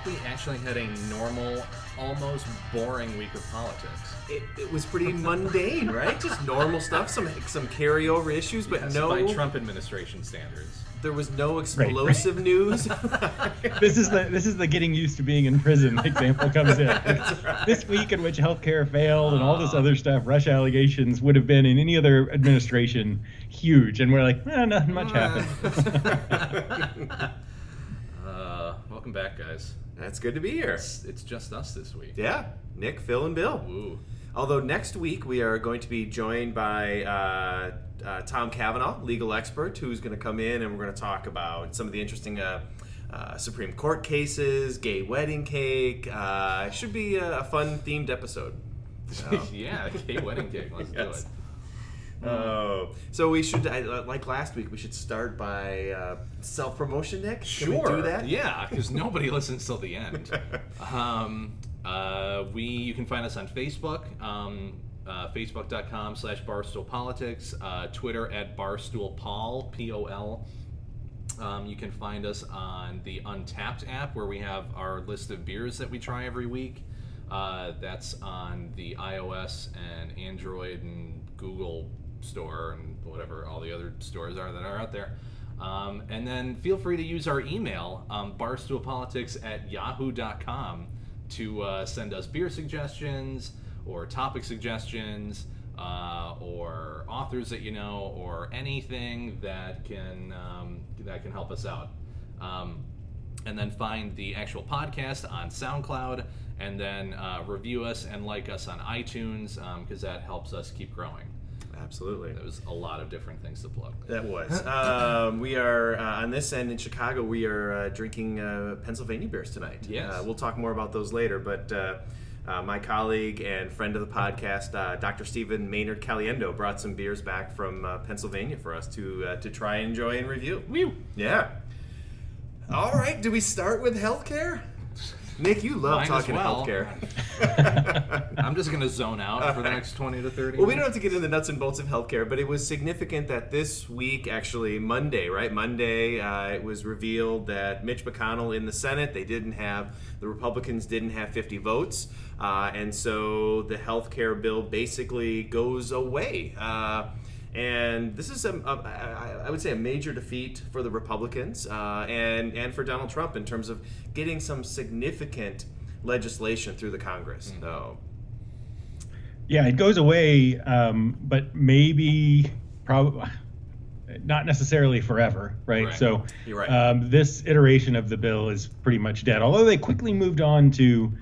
I think we actually had a normal, almost boring week of politics. It, it was pretty mundane, right? Just normal stuff, some some carryover issues, but Yes, no by Trump administration standards. there was no explosive news. This is the this is the getting used to being in prison example comes in. This week in which healthcare failed and all this other stuff, Russia allegations would have been in any other administration huge, and we're like, eh, nothing much happened. Uh, welcome back, guys. That's good to be here. It's, it's just us this week. Yeah, Nick, Phil, and Bill. Woo. Although next week we are going to be joined by uh, uh, Tom Cavanaugh, legal expert, who's going to come in and we're going to talk about some of the interesting uh, uh, Supreme Court cases, gay wedding cake. Uh, it should be a, a fun themed episode. So, yeah, gay wedding cake. Let's Yes. do it. Oh, so we should, I, like last week, we should start by uh, self promotion, Nick. Can we do that? Yeah, because nobody listens till the end. Um, uh, we you can find us on Facebook, um, uh, facebook.com slash barstool politics, uh, Twitter at barstoolpol, P O L. Um, you can find us on the Untappd app where we have our list of beers that we try every week. Uh, that's on the iOS and Android and Google store and whatever all the other stores are that are out there. Um, and then feel free to use our email, um, barstoolpolitics at yahoo.com, to uh, send us beer suggestions or topic suggestions uh, or authors that you know or anything that can um, that can help us out. Um, and then find the actual podcast on SoundCloud, and then uh, review us and like us on iTunes because that helps us keep growing. Absolutely. There was a lot of different things to plug. That was. Um, we are uh, on this end in Chicago. We are uh, drinking uh, Pennsylvania beers tonight. Yes. Uh, we'll talk more about those later. But uh, uh, my colleague and friend of the podcast, uh, Dr. Stephen Maynard Caliendo, brought some beers back from uh, Pennsylvania for us to uh, to try, and enjoy, and review. Woo! Yeah. All right. Do we start with healthcare? Nick, you love Might as talking well. healthcare. I'm just going to zone out for the next 20 to 30 Well, we don't have to get into the nuts and bolts of healthcare, but it was significant that this week, actually Monday, right? Monday, uh, it was revealed that Mitch McConnell in the Senate, they didn't have the Republicans didn't have 50 votes, uh, and so the healthcare bill basically goes away. Uh, and this is a, a, I I would say a major defeat for the Republicans uh, and and for Donald Trump in terms of getting some significant legislation through the Congress. So Yeah, it goes away, um, but maybe probably not necessarily forever, right? Right. So You're right. Um, this iteration of the bill is pretty much dead. Although they quickly moved on to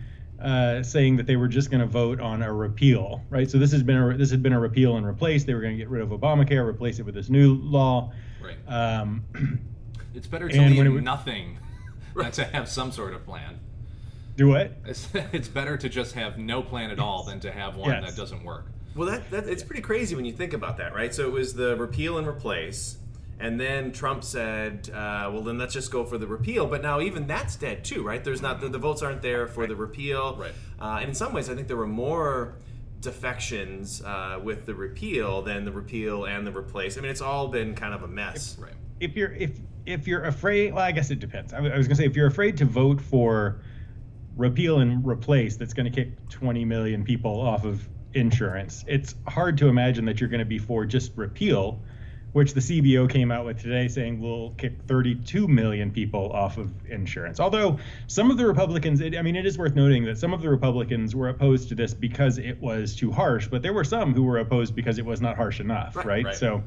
uh, saying that they were just going to vote on a repeal, right? So this has been a, this had been a repeal and replace. They were going to get rid of Obamacare, replace it with this new law. Right. Um, It's better to And leave it was- nothing than to have some sort of plan. do what? It's, it's better to just have no plan at all than to have one Yes. that doesn't work. Well, that, that it's pretty crazy when you think about that, right? So it was the repeal and replace, and then Trump said, uh, "Well, then let's just go for the repeal." But now even that's dead too, right? There's not the, the votes aren't there for the repeal, Right. Uh, and in some ways, I think there were more defections uh, with the repeal than the repeal and the replace. I mean, it's all been kind of a mess. Right. if you're if if you're afraid well i guess it depends i, I was going to say if you're afraid to vote for repeal and replace that's going to kick 20 million people off of insurance it's hard to imagine that you're going to be for just repeal which the cbo came out with today saying will kick 32 million people off of insurance although some of the republicans it, i mean it is worth noting that some of the republicans were opposed to this because it was too harsh but there were some who were opposed because it was not harsh enough Right, right, right. so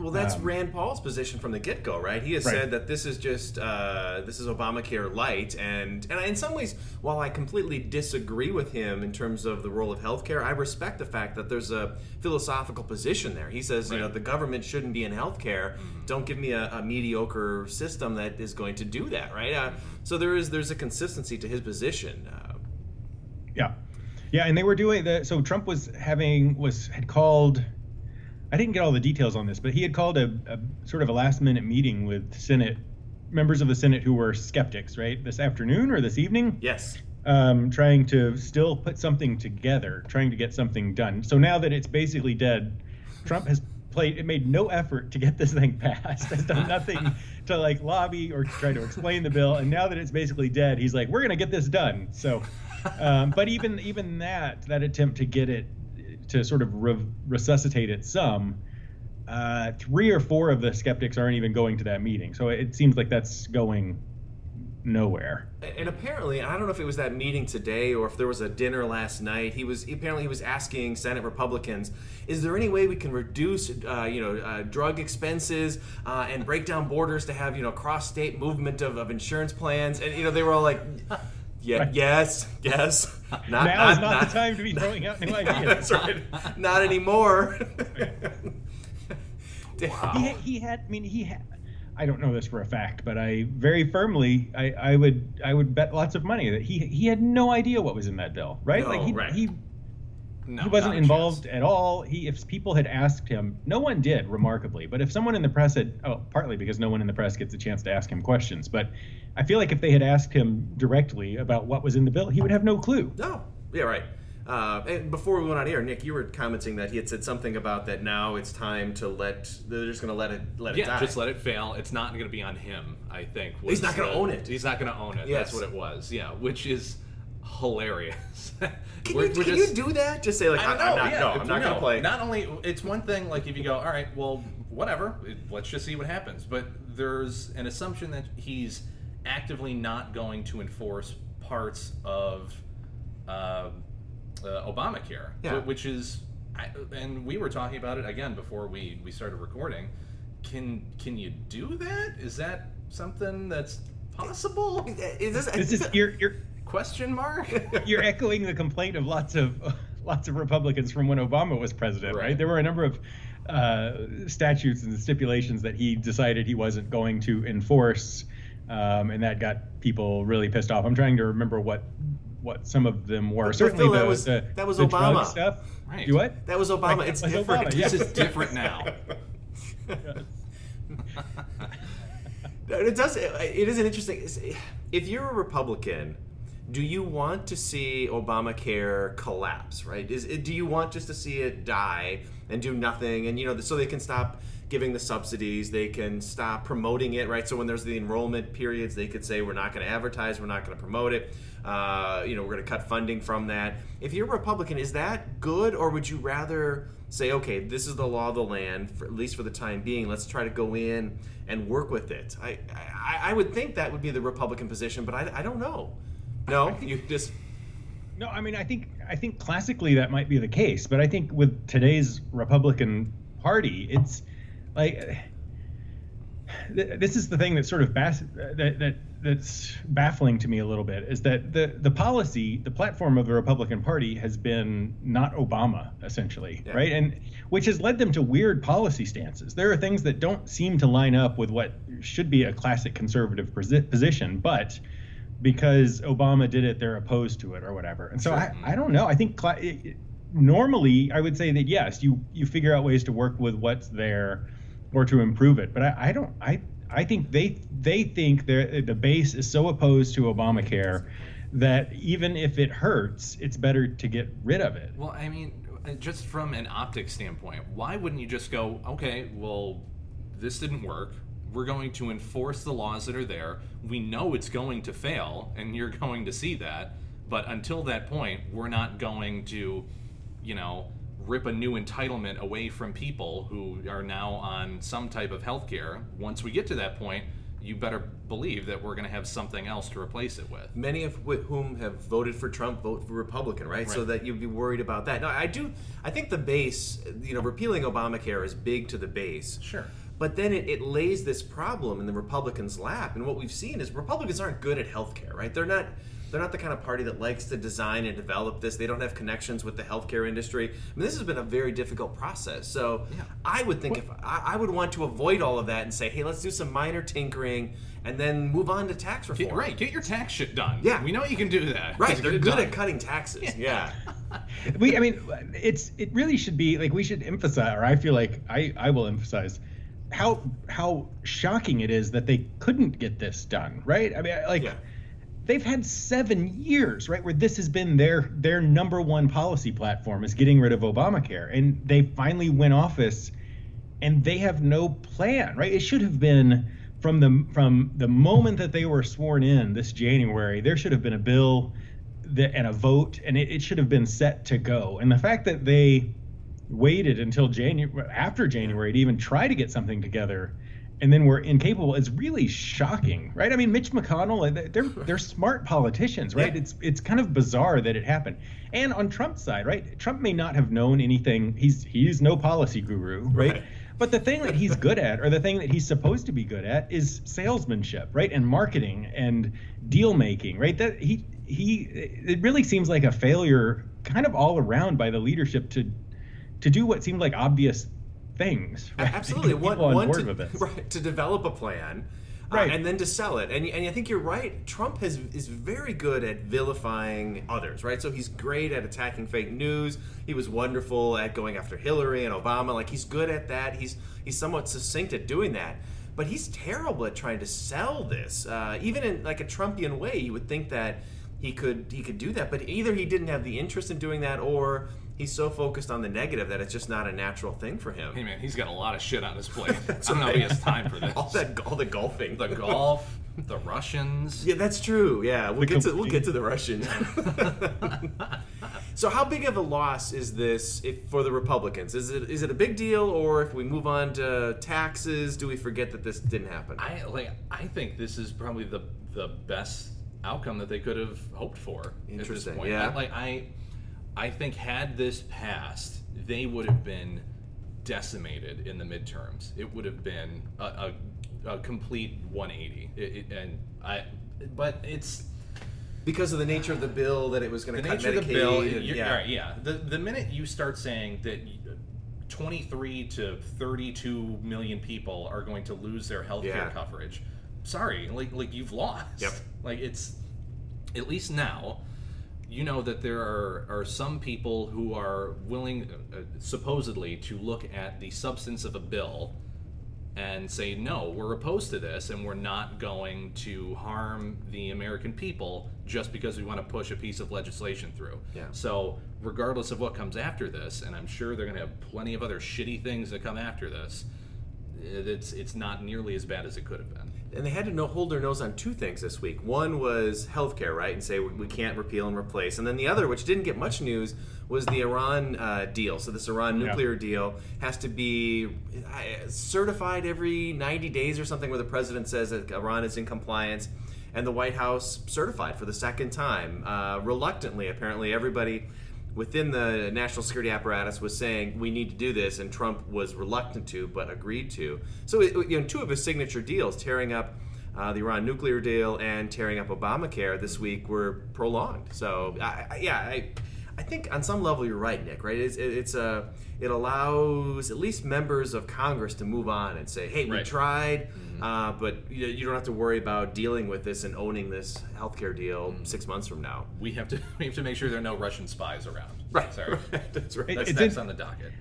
Well, that's Um, Rand Paul's position from the get go, right? He has Right. said that this is just uh, this is Obamacare light, and and in some ways, while I completely disagree with him in terms of the role of healthcare, I respect the fact that there's a philosophical position there. He says, you know, the government shouldn't be in healthcare. Don't give me a, a mediocre system that is going to do that, right? Uh, so there is there's a consistency to his position. Uh, Yeah, yeah, and they were doing that. So Trump was having was had called. I didn't get all the details on this, but he had called a, a sort of a last minute meeting with Senate members of the Senate who were skeptics, right? This afternoon or this evening, yes. um, trying to still put something together, trying to get something done. So now that it's basically dead, Trump has played it made no effort to get this thing passed has done nothing to like lobby or try to explain the bill and now that it's basically dead he's like we're gonna get this done so um, but even even that that attempt to get it to sort of re- resuscitate it some uh, three or four of the skeptics aren't even going to that meeting so it seems like that's going nowhere. And apparently, I don't know if it was that meeting today or if there was a dinner last night. He was apparently he was asking Senate Republicans, "Is there any way we can reduce, uh, you know, uh, drug expenses uh, and break down borders to have, you know, cross-state movement of, of insurance plans?" And you know, they were all like. Yeah, right. yes, yes. Not, now is not, not, the time to be throwing out new ideas. That's right. Not anymore. wow. He, he had. I mean, he had I don't know this for a fact, but I very firmly I, I would I would bet lots of money that he he had no idea what was in that bill, right? No, like he right. he no, he wasn't involved at all. He if people had asked him, no one did, remarkably. But if someone in the press had, oh, partly because no one in the press gets a chance to ask him questions, but I feel like if they had asked him directly about what was in the bill, he would have no clue. No, yeah, right. Uh, and before we went on air, Nick, you were commenting that he had said something about that. Now it's time to let they're just going to let it let yeah, it die. just let it fail. It's not going to be on him. I think he's not going to own it. He's not going to own it. Yes. That's what it was. Yeah, which is hilarious. Can, you, can just, you, do that? Just say like, I am not, yeah, no, I'm not going to play. Not only it's one thing like if you go, all right, well, whatever, let's just see what happens. But there's an assumption that he's actively not going to enforce parts of. Uh, uh, Obamacare, yeah. which is, and we were talking about it again before we we started recording. Can can you do that? Is that something that's possible? Is this, is this is your your question mark? you're echoing the complaint of lots of lots of Republicans from when Obama was president, right? right? There were a number of uh, statutes and stipulations that he decided he wasn't going to enforce, um, and that got people really pissed off. I'm trying to remember what what some of them were. But Certainly, Phil, the, that was the, that was the Obama stuff. Right. Do what? That was Obama. Right, it's was different. Obama, yeah. This is different now. it does. It is an interesting. If you're a Republican, do you want to see Obamacare collapse? Right? Is do you want just to see it die and do nothing, and you know, so they can stop giving the subsidies. They can stop promoting it, right? So when there's the enrollment periods, they could say we're not going to advertise, we're not going to promote it. Uh, you know, we're going to cut funding from that. If you're a Republican, is that good, or would you rather say, okay, this is the law of the land, for, at least for the time being. Let's try to go in and work with it. I, I, I would think that would be the Republican position, but I, I don't know. No, you just. No, I mean, I think I think classically that might be the case, but I think with today's Republican Party, it's like this is the thing that sort of bas- that, that that's baffling to me a little bit is that the the policy, the platform of the Republican Party has been not Obama essentially, yeah. right? And which has led them to weird policy stances. There are things that don't seem to line up with what should be a classic conservative position, but because Obama did it, they're opposed to it or whatever. And so. I, I don't know. I think cl- it, normally I would say that yes, you you figure out ways to work with what's there or to improve it. But I, I don't. I I think they they think the base is so opposed to Obamacare that even if it hurts, it's better to get rid of it. Well, I mean, uh, just from an optics standpoint, why wouldn't you just go, okay, well, this didn't work. We're going to enforce the laws that are there. We know it's going to fail, and you're going to see that. But until that point, we're not going to, you know, rip a new entitlement away from people who are now on some type of health care. Once we get to that point, you better believe that we're going to have something else to replace it with. Many of whom have voted for Trump vote for Republican, right? right? So that you'd be worried about that. No, I do. I think the base, you know, repealing Obamacare is big to the base. Sure. But then it, it lays this problem in the Republicans' lap, and what we've seen is Republicans aren't good at healthcare, right? They're not they're not the kind of party that likes to design and develop this. They don't have connections with the healthcare industry. I mean, this has been a very difficult process. So yeah. I would think what? if I, I, would want to avoid all of that and say, hey, let's do some minor tinkering and then move on to tax reform. Get, right, get your tax shit done. Yeah, we know you can do that. Right, they're good done. at cutting taxes. Yeah. yeah. we, I mean, it's it really should be like we should emphasize, or I feel like I I will emphasize how how shocking it is that they couldn't get this done. Right? I mean, like. Yeah they've had seven years, right, where this has been their their number one policy platform is getting rid of Obamacare, and they finally win office and they have no plan, right? It should have been from the from the moment that they were sworn in this January. There should have been a bill that, and a vote, and it, it should have been set to go. And the fact that they waited until January after January to even try to get something together and then we're incapable It's really shocking, right? I mean, Mitch McConnell, they're they're smart politicians, right? Yeah. It's it's kind of bizarre that it happened. And on Trump's side, right? Trump may not have known anything. He's he's no policy guru, right? right. But the thing that he's good at, or the thing that he's supposed to be good at, is salesmanship, right? And marketing and deal making, right? That he he it really seems like a failure kind of all around by the leadership to to do what seemed like obvious things. Right? Absolutely, one, one to, right, to develop a plan. Uh, right. Uh, and then to sell it. And, and I think you're right. Trump has is very good at vilifying others, right? So he's great at attacking fake news. He was wonderful at going after Hillary and Obama. Like he's good at that. He's he's somewhat succinct at doing that. But he's terrible at trying to sell this. Uh, even in like a Trumpian way, you would think that he could he could do that. But either he didn't have the interest in doing that, or he's so focused on the negative that it's just not a natural thing for him. Hey man, he's got a lot of shit on his plate. I don't know if he has time for this. all that, all the golfing, the golf, the Russians. Yeah, that's true. Yeah, we'll the get to we'll get to the Russians. so, how big of a loss is this if, for the Republicans? Is it is it a big deal, or if we move on to taxes, do we forget that this didn't happen? I like. I think this is probably the the best outcome that they could have hoped for. Interesting. At this point. Yeah. I, like I I think had this passed, they would have been decimated in the midterms. It would have been a, a, a complete 180. It, it, and I, but it's because of the nature of the bill that it was going to cut nature Medicaid. Of the bill, and, yeah, right, yeah. The the minute you start saying that 23 to 32 million people are going to lose their health care yeah. coverage, sorry, like like you've lost. Yep. Like it's at least now you know that there are, are some people who are willing, uh, supposedly, to look at the substance of a bill and say, no, we're opposed to this and we're not going to harm the American people just because we want to push a piece of legislation through. Yeah. So, regardless of what comes after this, and I'm sure they're going to have plenty of other shitty things that come after this, it's, it's not nearly as bad as it could have been and they had to know, hold their nose on two things this week. One was healthcare, right, and say we can't repeal and replace. And then the other, which didn't get much news, was the Iran uh, deal. So this Iran nuclear yeah. deal has to be certified every 90 days or something, where the president says that Iran is in compliance, and the White House certified for the second time, uh, reluctantly. Apparently, everybody within the national security apparatus was saying we need to do this, and Trump was reluctant to, but agreed to. So, you know, two of his signature deals, tearing up uh, the Iran nuclear deal and tearing up Obamacare this week, were prolonged. So, I, I, yeah, I, I think on some level you're right, Nick. Right? It's, it, it's a it allows at least members of Congress to move on and say, "Hey, we right. tried." Mm-hmm uh, but you, you, don't have to worry about dealing with this and owning this healthcare deal mm. six months from now. We have to we have to make sure there are no Russian spies around. Right. Sorry. Right. That's right. That's next on the docket.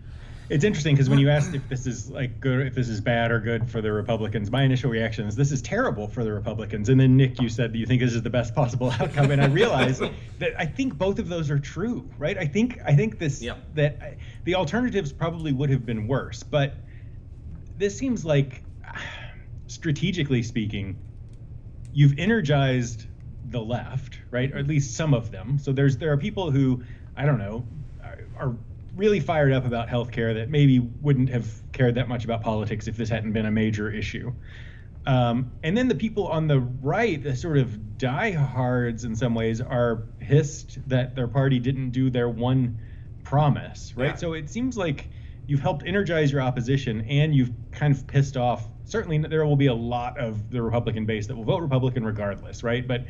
It's interesting because when you asked if this is like good, if this is bad or good for the Republicans, my initial reaction is this is terrible for the Republicans. And then Nick, you said, do you think this is the best possible outcome? And I realized that I think both of those are true, right? I think I think this yep. that I, the alternatives probably would have been worse, but this seems like strategically speaking, you've energized the left, right? Or at least some of them. So there's there are people who I don't know are, are really fired up about healthcare that maybe wouldn't have cared that much about politics if this hadn't been a major issue. Um, and then the people on the right, the sort of diehards in some ways, are pissed that their party didn't do their one promise, right? Yeah. So it seems like you've helped energize your opposition and you've kind of pissed off certainly there will be a lot of the Republican base that will vote Republican regardless, right? But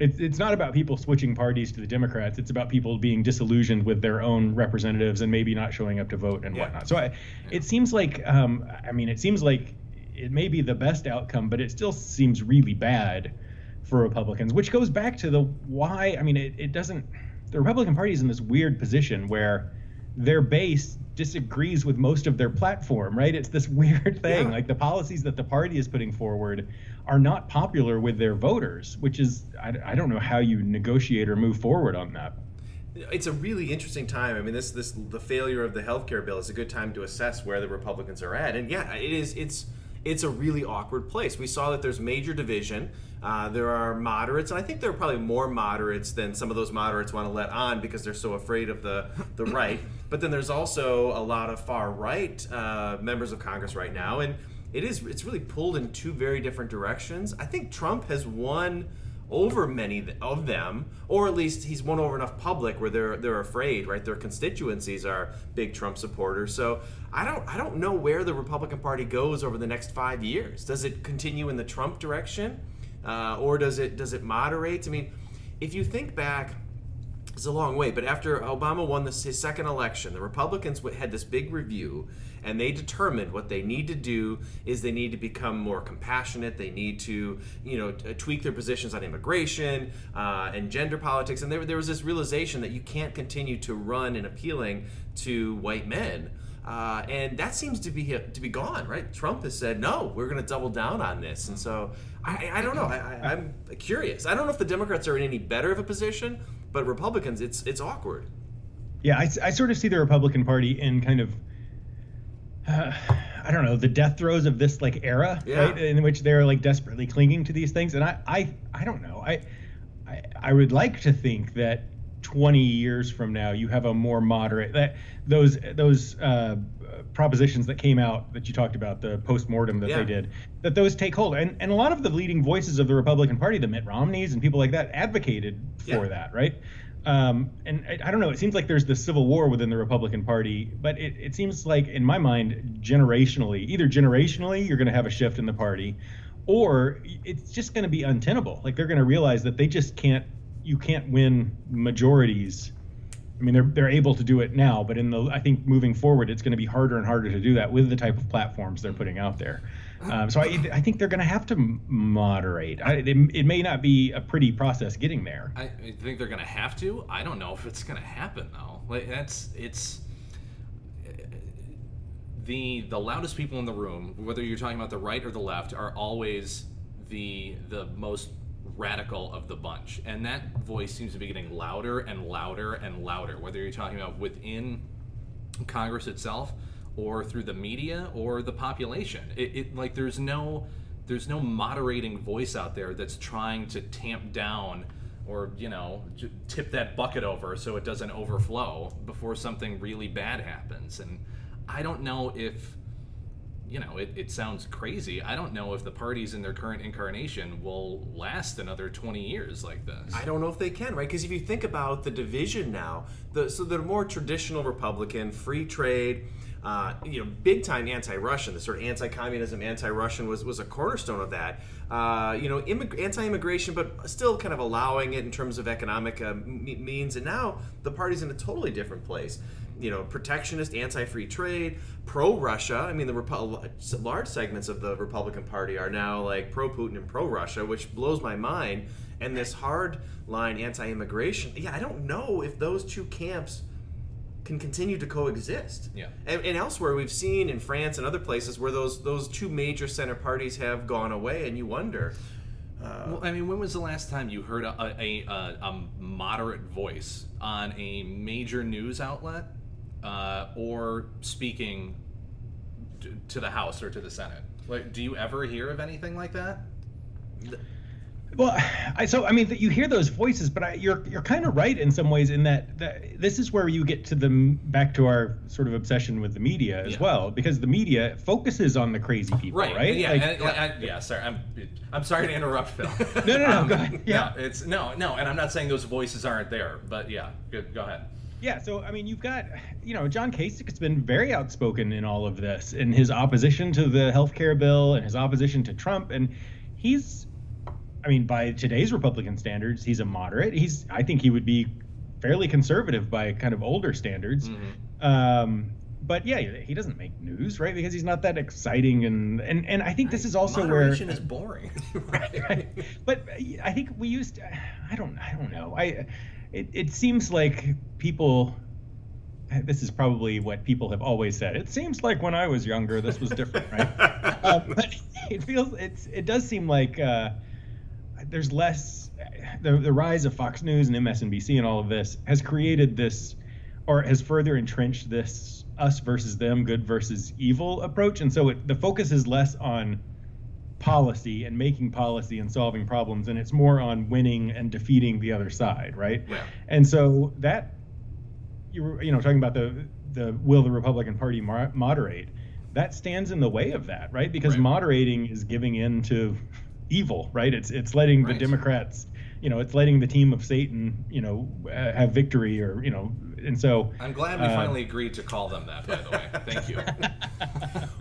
it's it's not about people switching parties to the Democrats. It's about people being disillusioned with their own representatives and maybe not showing up to vote and yeah. whatnot. So I, yeah. it seems like, um, I mean, it seems like it may be the best outcome, but it still seems really bad for Republicans, which goes back to the why. I mean, it, it doesn't. The Republican Party is in this weird position where their base disagrees with most of their platform, right? It's this weird thing. Yeah. Like the policies that the party is putting forward are not popular with their voters, which is, I, I don't know how you negotiate or move forward on that. it's a really interesting time. I mean, this this the failure of the healthcare bill is a good time to assess where the Republicans are at. And yeah, it is. It's it's a really awkward place. We saw that there's major division. Uh, there are moderates, and I think there are probably more moderates than some of those moderates want to let on because they're so afraid of the the right. But then there's also a lot of far right uh, members of Congress right now, and it is it's really pulled in two very different directions. I think Trump has won over many of them, or at least he's won over enough public where they're they're afraid, right? Their constituencies are big Trump supporters. So I don't I don't know where the Republican Party goes over the next five years. Does it continue in the Trump direction, uh, or does it does it moderate? I mean, if you think back. It's a long way, but after Obama won this, his second election, the Republicans had this big review and they determined what they need to do is they need to become more compassionate. They need to, you know, tweak their positions on immigration uh, and gender politics. And there, there was this realization that you can't continue to run and appealing to white men. Uh, and that seems to be to be gone, right? Trump has said no, we're going to double down on this, and so I, I don't know. I, am curious. I don't know if the Democrats are in any better of a position, but Republicans, it's it's awkward. Yeah, I, I sort of see the Republican Party in kind of uh, I don't know the death throes of this like era, yeah. right? In which they're like desperately clinging to these things, and I, I, I don't know. I, I, I would like to think that 20 years from now you have a more moderate that those those uh, propositions that came out that you talked about the post-mortem that yeah. they did that those take hold and and a lot of the leading voices of the republican party the mitt romneys and people like that advocated for yeah. that right um, and I, I, don't know. It seems like there's this civil war within the Republican Party, but it, it seems like, in my mind, generationally, either generationally, you're going to have a shift in the party, or it's just going to be untenable. Like they're going to realize that they just can't. You can't win majorities. I mean, they're they're able to do it now, but in the I think moving forward, it's going to be harder and harder to do that with the type of platforms they're putting out there. Um, so I, I, think they're going to have to moderate. I, it, it, may not be a pretty process getting there. I, think they're going to have to. I don't know if it's going to happen though. Like that's it's the the loudest people in the room, whether you're talking about the right or the left, are always the the most radical of the bunch, and that voice seems to be getting louder and louder and louder. Whether you're talking about within Congress itself or through the media or the population. It, it, like there's no there's no moderating voice out there that's trying to tamp down or you know tip that bucket over so it doesn't overflow before something really bad happens. And I don't know if you know, it, it sounds crazy. I don't know if the parties in their current incarnation will last another 20 years like this. I don't know if they can, right? Because if you think about the division now, the so the more traditional Republican, free trade, uh, you know, big time anti-Russian. The sort of anti-communism, anti-Russian was was a cornerstone of that. Uh, you know, immig- anti-immigration, but still kind of allowing it in terms of economic uh, means. And now the party's in a totally different place. You know, protectionist, anti-free trade, pro-Russia. I mean, the Repu- large segments of the Republican Party are now like pro-Putin and pro-Russia, which blows my mind. And this hard line anti-immigration. Yeah, I don't know if those two camps can continue to coexist. Yeah. And, and, elsewhere, we've seen in France and other places where those those two major center parties have gone away, and you wonder. Uh, well, I mean, when was the last time you heard a, a, a, a moderate voice on a major news outlet uh, or speaking to the House or to the Senate? Like, do you ever hear of anything like that? Well, I, so I mean, that you hear those voices, but I, you're you're kind of right in some ways in that, that this is where you get to the back to our sort of obsession with the media as yeah. well, because the media focuses on the crazy people, right? right? Yeah, like, and, yeah. I, yeah. Sorry, I'm I'm sorry to interrupt, Phil. no, no, no. Um, go ahead. Yeah, no, it's no, no, and I'm not saying those voices aren't there, but yeah, good, go ahead. Yeah, so I mean, you've got, you know, John Kasich has been very outspoken in all of this, in his opposition to the health care bill and his opposition to Trump, and he's I mean, by today's Republican standards, he's a moderate. He's, I think, he would be fairly conservative by kind of older standards. Mm-hmm. Um, but yeah, he doesn't make news, right? Because he's not that exciting, and and and I think this is also Moderation where is boring, right, right? But I think we used, to, I don't, I don't know. I, it, it seems like people. This is probably what people have always said. It seems like when I was younger, this was different, right? um, but it feels it's it does seem like. Uh, there's less the the rise of Fox News and MSNBC and all of this has created this, or has further entrenched this us versus them, good versus evil approach, and so it, the focus is less on policy and making policy and solving problems and it's more on winning and defeating the other side right Yeah. and so that you were you know talking about the the will the republican party moderate that stands in the way of that right because Right. moderating is giving in to evil right it's it's letting the democrats you know it's letting the team of satan you know uh, have victory or you know and so I'm glad we Uh, finally agreed to call them that. By the way, thank you.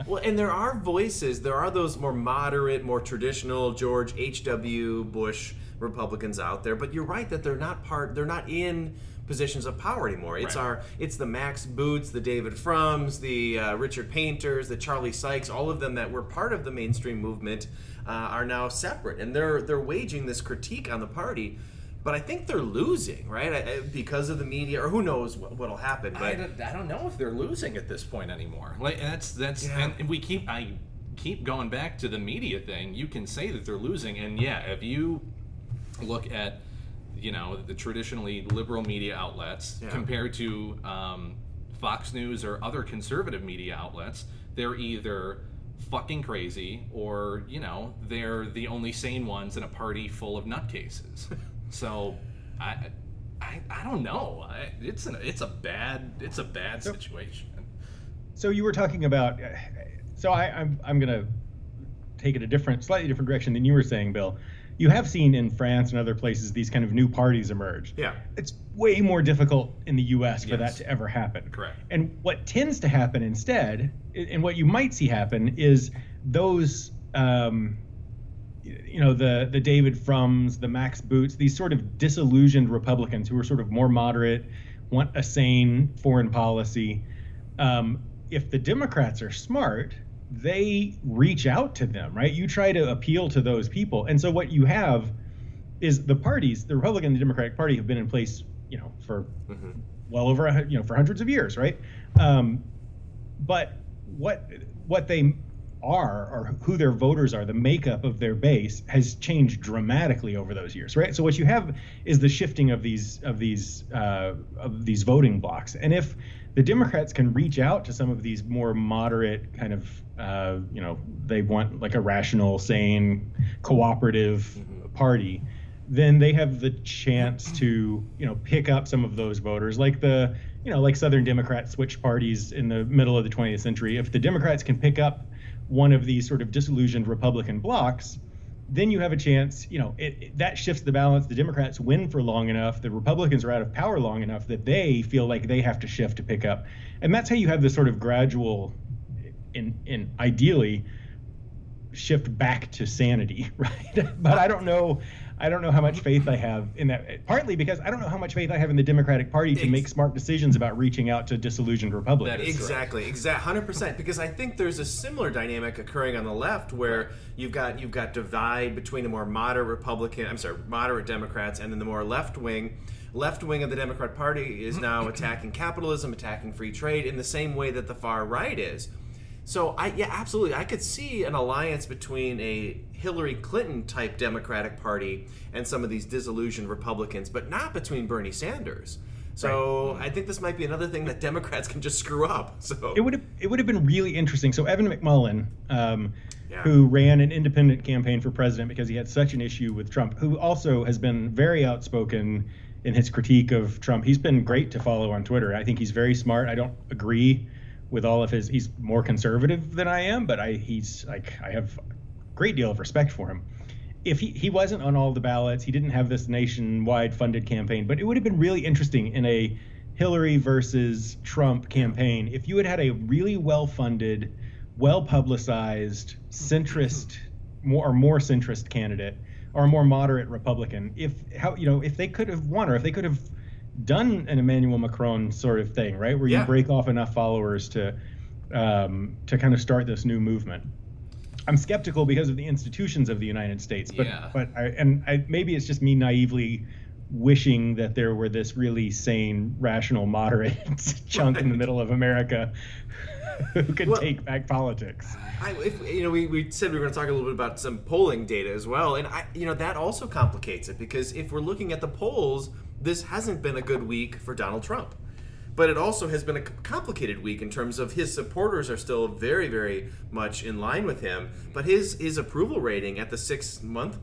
Well, and there are voices. There are those more moderate, more traditional George H.W. Bush Republicans out there. But you're right that they're not part. They're not in positions of power anymore. It's Right. our. It's the Max Boots, the David Frums, the uh, Richard Painters, the Charlie Sykes. All of them that were part of the mainstream movement uh, are now separate, and they're they're waging this critique on the party. But I think they're losing, right? I, I- because of the media, or who knows what, what'll happen. I But don't, I don't know if they're losing at this point anymore. Like that's that's Yeah. and we keep I keep going back to the media thing. You can say that they're losing, and yeah, if you look at you know the traditionally liberal media outlets Yeah. compared to um, Fox News or other conservative media outlets, they're either fucking crazy or you know they're the only sane ones in a party full of nutcases. so I. I, I don't know. I, it's an, it's a bad it's a bad situation. So you were talking about. So I, I'm I'm gonna take it a different, slightly different direction than you were saying, Bill. You have seen in France and other places these kind of new parties emerge. yeah, It's way more difficult in the U.S. for Yes. that to ever happen. Correct. And what tends to happen instead, and what you might see happen, is those, um, you know, the the David Frums, the Max Boots, these sort of disillusioned Republicans who are sort of more moderate, want a sane foreign policy. Um, if the Democrats are smart, they reach out to them, right? You try to appeal to those people, and so what you have is the parties, the Republican and the Democratic Party, have been in place, you know, for well over a, you know for hundreds of years, right? Um, but what what they are or who their voters are, the makeup of their base has changed dramatically over those years, right? So what you have is the shifting of these of these uh, of these voting blocs, and if the Democrats can reach out to some of these more moderate kind of uh, you know they want like a rational, sane, cooperative party then they have the chance to you know pick up some of those voters. Like the you know like southern democrats switched parties in the middle of the 20th century. If the democrats can pick up one of these sort of disillusioned republican blocs then you have a chance you know it, it- that shifts the balance the democrats win for long enough the republicans are out of power long enough that they feel like they have to shift to pick up and that's how you have this sort of gradual in in ideally shift back to sanity, right? but I don't know. I don't know how much faith I have in that. Partly because I don't know how much faith I have in the Democratic Party to Ex- make smart decisions about reaching out to disillusioned Republicans. That is exactly, exact, hundred percent. Because I think there's a similar dynamic occurring on the left, where you've got you've got divide between the more moderate Republican, I'm sorry, moderate Democrats, and then the more left wing. Left wing of the Democrat Party is mm-hmm. now attacking capitalism, attacking free trade in the same way that the far right is. So I yeah, absolutely. I could see an alliance between a Hillary Clinton type Democratic Party and some of these disillusioned Republicans, but not between Bernie Sanders. So I think this might be another thing that Democrats can just screw up. So it would have it would have been really interesting. So Evan McMullin, um, Yeah. who ran an independent campaign for president because he had such an issue with Trump, who also has been very outspoken in his critique of Trump. He's been great to follow on Twitter. I think he's very smart. I don't agree with all of his. He's more conservative than I am, but I he's like I have a great deal of respect for him. If he, he wasn't on all the ballots, he didn't have this nationwide funded campaign, but it would have been really interesting in a Hillary versus Trump campaign if you had had a really well funded, well publicized, centrist, more or more centrist candidate or a more moderate Republican. If how you know if they could have won or if they could have done an Emmanuel Macron sort of thing, right, where Yeah. you break off enough followers to um, to kind of start this new movement. I'm skeptical because of the institutions of the United States, but Yeah. but I, and I, maybe it's just me naively wishing that there were this really sane, rational, moderate chunk in the middle of America who could Well- take back politics. I, if, you know, we, we said we were going to talk a little bit about some polling data as well, and I, you know, that also complicates it because if we're looking at the polls, this hasn't been a good week for Donald Trump. But it also has been a complicated week in terms of his supporters are still very, very much in line with him. But his his approval rating at the six month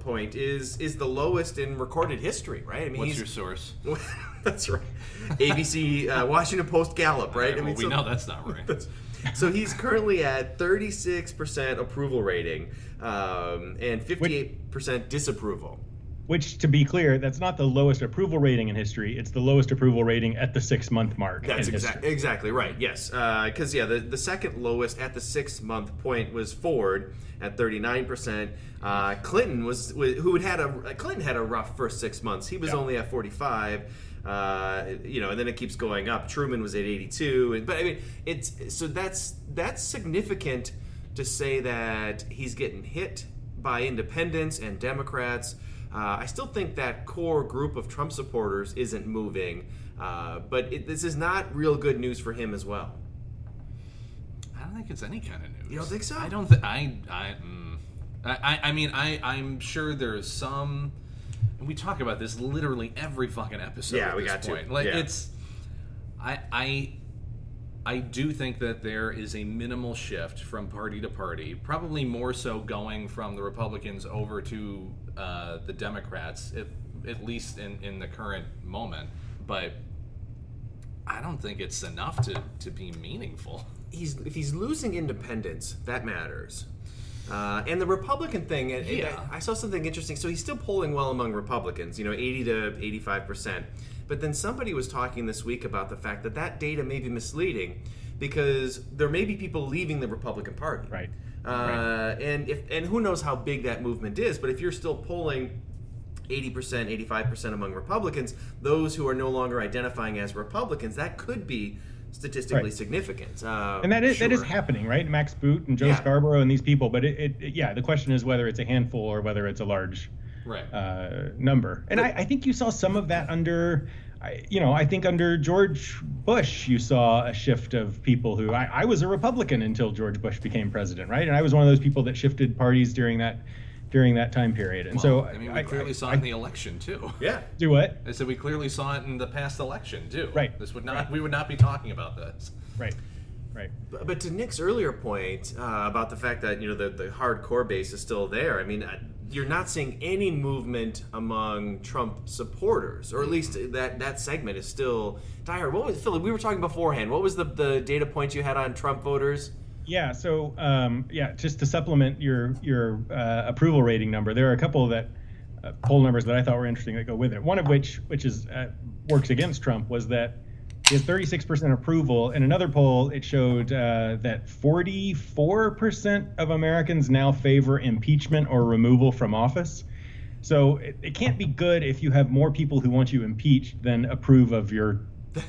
point is is the lowest in recorded history, right? I mean, What's your source? that's right. ABC, uh, Washington Post, Gallup, right? Well, we so- know that's not right. that's- so he's currently at 36% approval rating um, and 58% disapproval. Which, to be clear, that's not the lowest approval rating in history. It's the lowest approval rating at the six month mark. That's exa- exactly right. Yes, because yeah, the, the second lowest at the six month point was Ford at 39 percent. Uh, Clinton was who had had a Clinton had a rough first six months. He was Yeah. only at 45. Uh, you know, and then it keeps going up. Truman was at 82, and but I mean, it's so that's that's significant to say that he's getting hit by independents and Democrats. Uh, I still think that core group of Trump supporters isn't moving, uh, but it, this is not real good news for him as well. I don't think it's any kind of news. You don't think so? I don't think I I, mm, I I mean I I'm sure there's some. And we talk about this literally every fucking episode. Yeah, at we this got to. point. Like Yeah. it's, I I. I do think that there is a minimal shift from party to party, probably more so going from the Republicans over to uh, the Democrats, if, at least in, in the current moment. But I don't think it's enough to, to be meaningful. He's if he's losing independence, that matters. Uh, and the Republican thing, it- it- Yeah. I saw something interesting. So he's still polling well among Republicans, you know, 80 to 85 percent. But then somebody was talking this week about the fact that that data may be misleading because there may be people leaving the Republican Party. Right. Uh, And if and who knows how big that movement is, but if you're still polling 80%, 85% among Republicans, those who are no longer identifying as Republicans, that could be statistically Right. significant. Uh, And that is that is happening, right? Max Boot and Joe Yeah. Scarborough and these people. But it, it, it- yeah, the question is whether it's a handful or whether it's a large Right. uh, number. And I, I think you saw some of that under, I, you know, I think under George Bush, you saw a shift of people who I, I was a Republican until George Bush became president, right? And I was one of those people that shifted parties during that during that time period. And so I mean, we clearly saw it in the election too. Yeah. do what? I said we clearly saw it in the past election too. Right. This would not. Right. We would not be talking about this. Right, right. But, but to Nick's earlier point uh, about the fact that you know the, the hardcore base is still there, I mean, uh, you're not seeing any movement among Trump supporters, or at least that that segment is still dire. What was Philip? We were talking beforehand. What was the the data point you had on Trump voters? Yeah. So, um, yeah, just to supplement your your uh, approval rating number, there are a couple of that uh, poll numbers that I thought were interesting that go with it. One of which, which is uh, works against Trump, was that he has 36% approval. In another poll, it showed uh, that 44% of Americans now favor impeachment or removal from office. So it, it can't be good if you have more people who want you impeached than approve of your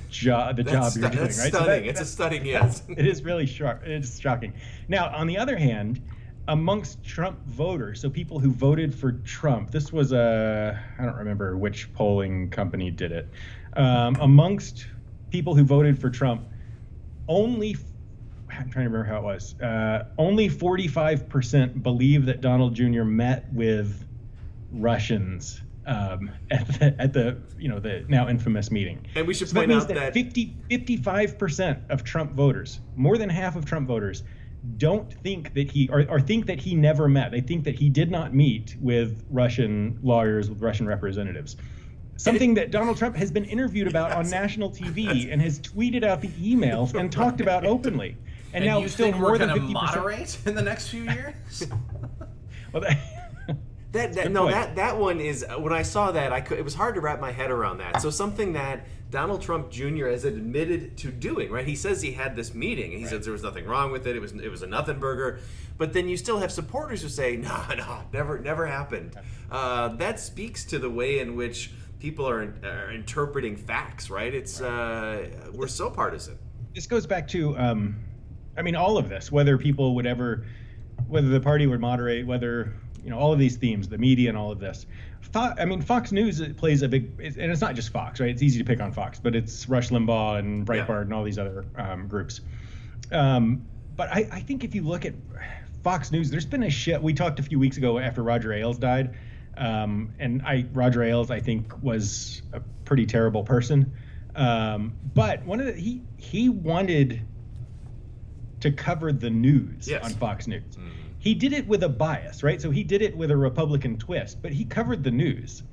job, the job you're doing. right? So stunning. that- it's a stunning yes. it is really shock. It's shocking. Now, on the other hand, amongst Trump voters, so people who voted for Trump, this was a I don't remember which polling company did it. Um, amongst people who voted for Trump, only I'm trying to remember how it was. Uh, only 45% believe that Donald Jr. met with Russians um, at the at the you know the now infamous meeting. And we should So that point means out that, that 50, 55% of Trump voters, more than half of Trump voters, don't think that he or, or think that he never met. They think that he did not meet with Russian lawyers, with Russian representatives. Something that Donald Trump has been interviewed about on national TV and has tweeted out the emails and talked about openly. And, And, now you still think more we're than 50%. moderate in the next few years? Well, that- That, that no point. that that one is when I saw that I could it was hard to wrap my head around that. So something that Donald Trump Jr. has admitted to doing, right? He says he had this meeting and he says there was nothing wrong with it. It was it was a nothing burger. But then you still have supporters who say, no, no, never never happened. Uh, that speaks to the way in which people are, are interpreting facts, right? It's uh, we're so partisan. this goes back to um, i mean all of this whether people would ever whether the party would moderate whether you know all of these themes the media and all of this Fo- i mean fox news plays a big and it's not just fox right it's easy to pick on fox but it's rush limbaugh and breitbart Yeah. and all these other um, groups Um, but I, I think if you look at Fox News, there's been a shit. We talked a few weeks ago after Roger Ailes died, um, and I Roger Ailes I think was a pretty terrible person. Um, but one of the he he wanted to cover the news Yes. on Fox News. He did it with a bias, right? So he did it with a Republican twist, but he covered the news.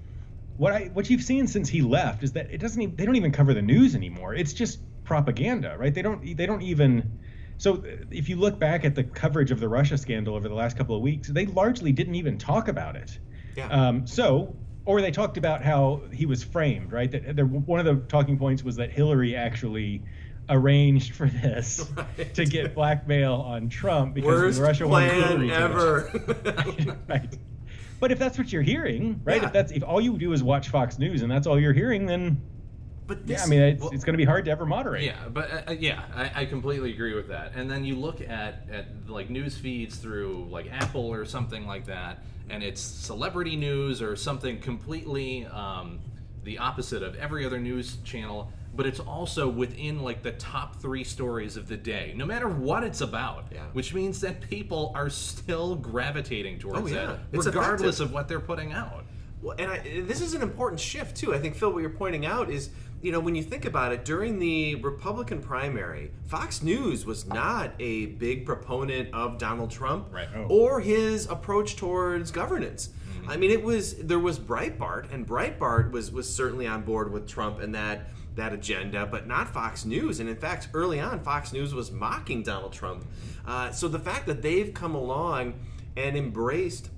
What I what you've seen since he left is that it doesn't even, they don't even cover the news anymore. It's just propaganda, right? They don't they don't even so if you look back at the coverage of the Russia scandal over the last couple of weeks, they largely didn't even talk about it. Yeah. Um, so, or they talked about how he was framed, right? That there, one of the talking points was that Hillary actually arranged for this Right. to get blackmail on Trump because Worst Russia plan Hillary ever. right. But if that's what you're hearing, right? Yeah. If that's if all you do is watch Fox News and that's all you're hearing, then but yeah, I mean it's, well- it's going to be hard to ever moderate. Yeah, but uh, uh, yeah, I, I completely agree with that. And then you look at at like news feeds through like Apple or something like that, and it's celebrity news or something completely um, the opposite of every other news channel. But it's also within like the top three stories of the day, no matter what it's about. Yeah. Which means that people are still gravitating towards Oh, yeah. it, It's regardless of what they're putting out. Well, and I, this is an important shift too. I think Phil, what you're pointing out is, you know, when you think about it, during the Republican primary, Fox News was not a big proponent of Donald Trump Right. Oh. or his approach towards governance. I mean, it was there was Breitbart, and Breitbart was was certainly on board with Trump and that that agenda, but not Fox News. And in fact, early on, Fox News was mocking Donald Trump. Uh, so the fact that they've come along and embraced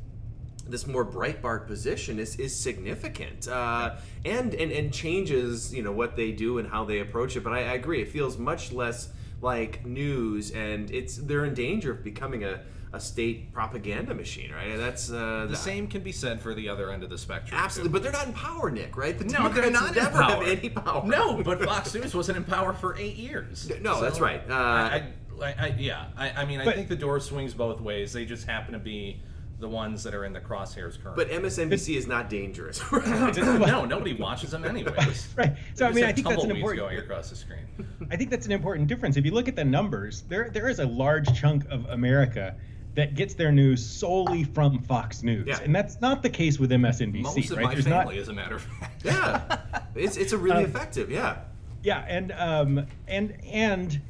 this more Breitbart position is, is significant uh, and, and and changes you know what they do and how they approach it. But I, I agree, it feels much less like news, and it's they're in danger of becoming a, a state propaganda machine, right? And that's uh, The same can be said for the other end of the spectrum. Absolutely, too. but they're not in power, Nick. Right? The No, they're Democrats not in power. have any power. No, but Fox News wasn't in power for eight years. No, that's right. Uh, I, I, I, yeah, I, I mean, I But- think the door swings both ways. They just happen to be the ones that are in the crosshairs currently. but MSNBC is not dangerous. no, nobody watches them anyways. Right. So I They mean, I think that's an tumbleweeds important. going across the screen. I think that's an important difference. If you look at the numbers, there there is a large chunk of America that gets their news solely from Fox News, Yeah. and that's not the case with MSNBC. Most of right? my There's family, not. as a matter of fact. yeah, it's it's a really Um, effective. Yeah. Yeah, and um, and and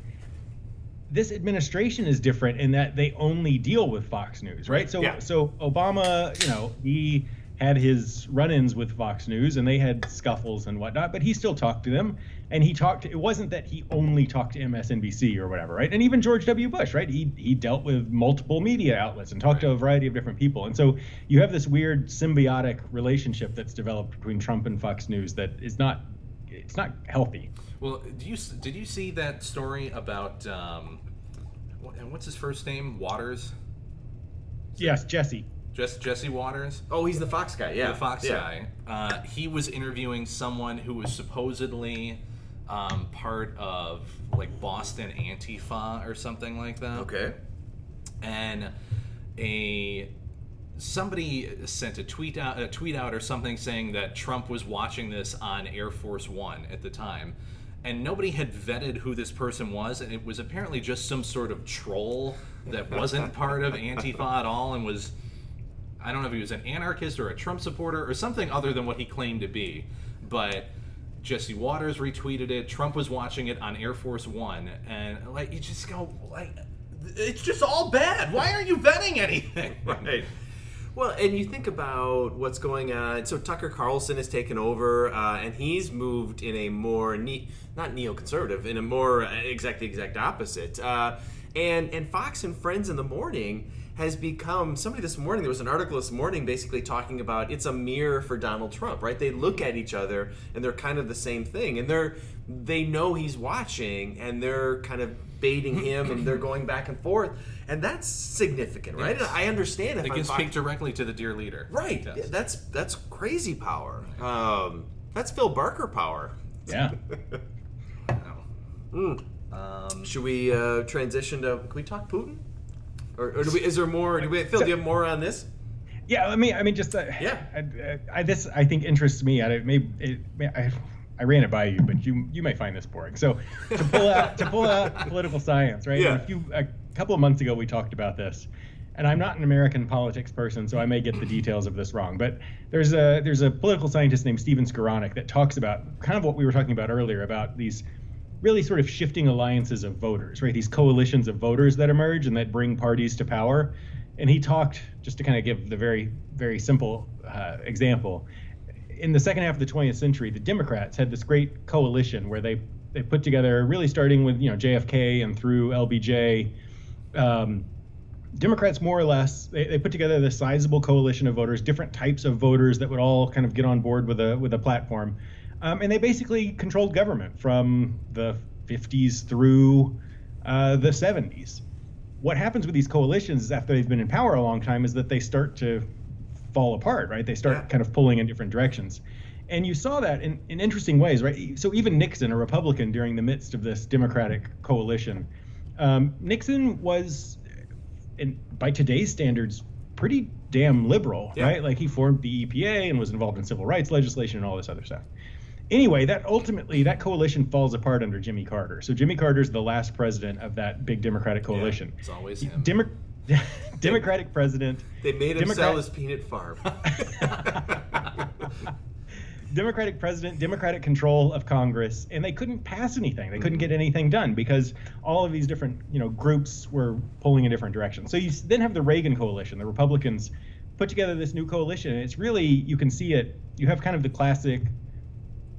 this administration is different in that they only deal with Fox News, right? So yeah. so Obama, you know, he had his run-ins with Fox News and they had scuffles and whatnot, but he still talked to them. And he talked. It wasn't that he only talked to MSNBC or whatever, right? And even George W. Bush, right? He he dealt with multiple media outlets and talked to a variety of different people. And so you have this weird symbiotic relationship that's developed between Trump and Fox News that is not. It's not healthy. Well, do you did you see that story about um, what, what's his first name? Watters. Yes, Jesse. Just Jesse Watters. Oh, he's the Fox guy. Yeah, the Fox yeah. guy. Uh, he was interviewing someone who was supposedly um, part of like Boston Antifa or something like that. Okay. And a somebody sent a tweet out, a tweet out or something saying that Trump was watching this on Air Force One at the time. And nobody had vetted who this person was, and it was apparently just some sort of troll that wasn't part of Antifa at all and was I don't know if he was an anarchist or a Trump supporter or something other than what he claimed to be. But Jesse Watters retweeted it. Trump was watching it on Air Force One, and like you just go like, it's just all bad. Why aren't you vetting anything? Right. Well, and you think about what's going on. So Tucker Carlson has taken over, uh, and he's moved in a more ne- not neoconservative, in a more uh, exact exact opposite. Uh, and and Fox and Friends in the morning has become somebody this morning. There was an article this morning basically talking about it's a mirror for Donald Trump, right? They look at each other and they're kind of the same thing, and they're they know he's watching, and they're kind of baiting him, and they're going back and forth, and that's significant, right? Yes. And I understand if It I'm can Fox- speak directly to the dear leader. Right. Yes. Yeah, that's that's crazy power. Um, that's Phil Barker power. Yeah. Mm. Um, Should we uh, transition to? Can we talk Putin? Or, or do we, is there more? Do we, Phil, do you have more on this? Yeah, I mean, I mean, just uh, Yeah. I, I, this I think interests me. I may, it may I, I ran it by you, but you you may find this boring. So to pull out to pull out political science, right? Yeah. A few a couple of months ago we talked about this, and I'm not an American politics person, so I may get the details of this wrong. But there's a there's a political scientist named Stephen Skowronek that talks about kind of what we were talking about earlier about these really sort of shifting alliances of voters, right? These coalitions of voters that emerge and that bring parties to power. And he talked just to kind of give the very very simple uh, example in the second half of the 20th century, the Democrats had this great coalition where they they put together, really starting with you know JFK and through LBJ. Um, Democrats more or less they, they put together this sizable coalition of voters, different types of voters that would all kind of get on board with a with a platform, um, and they basically controlled government from the 50s through uh, the 70s. What happens with these coalitions after they've been in power a long time is that they start to fall apart, right? They start Yeah. kind of pulling in different directions. And you saw that in, in interesting ways, right? So even Nixon, a Republican during the midst of this Democratic coalition, um, Nixon was, in, by today's standards, pretty damn liberal, Yeah. right? Like he formed the EPA and was involved in civil rights legislation and all this other stuff. Anyway, that ultimately that coalition falls apart under Jimmy Carter. So Jimmy Carter's the last president of that big Democratic coalition. It's always him. Demo- Democratic president. They made him Democrat- sell his peanut farm. Democratic president, Democratic control of Congress, and they couldn't pass anything. They couldn't get anything done because all of these different, you know, groups were pulling in different directions. So you then have the Reagan coalition. The Republicans put together this new coalition, and it's really you can see it. You have kind of the classic,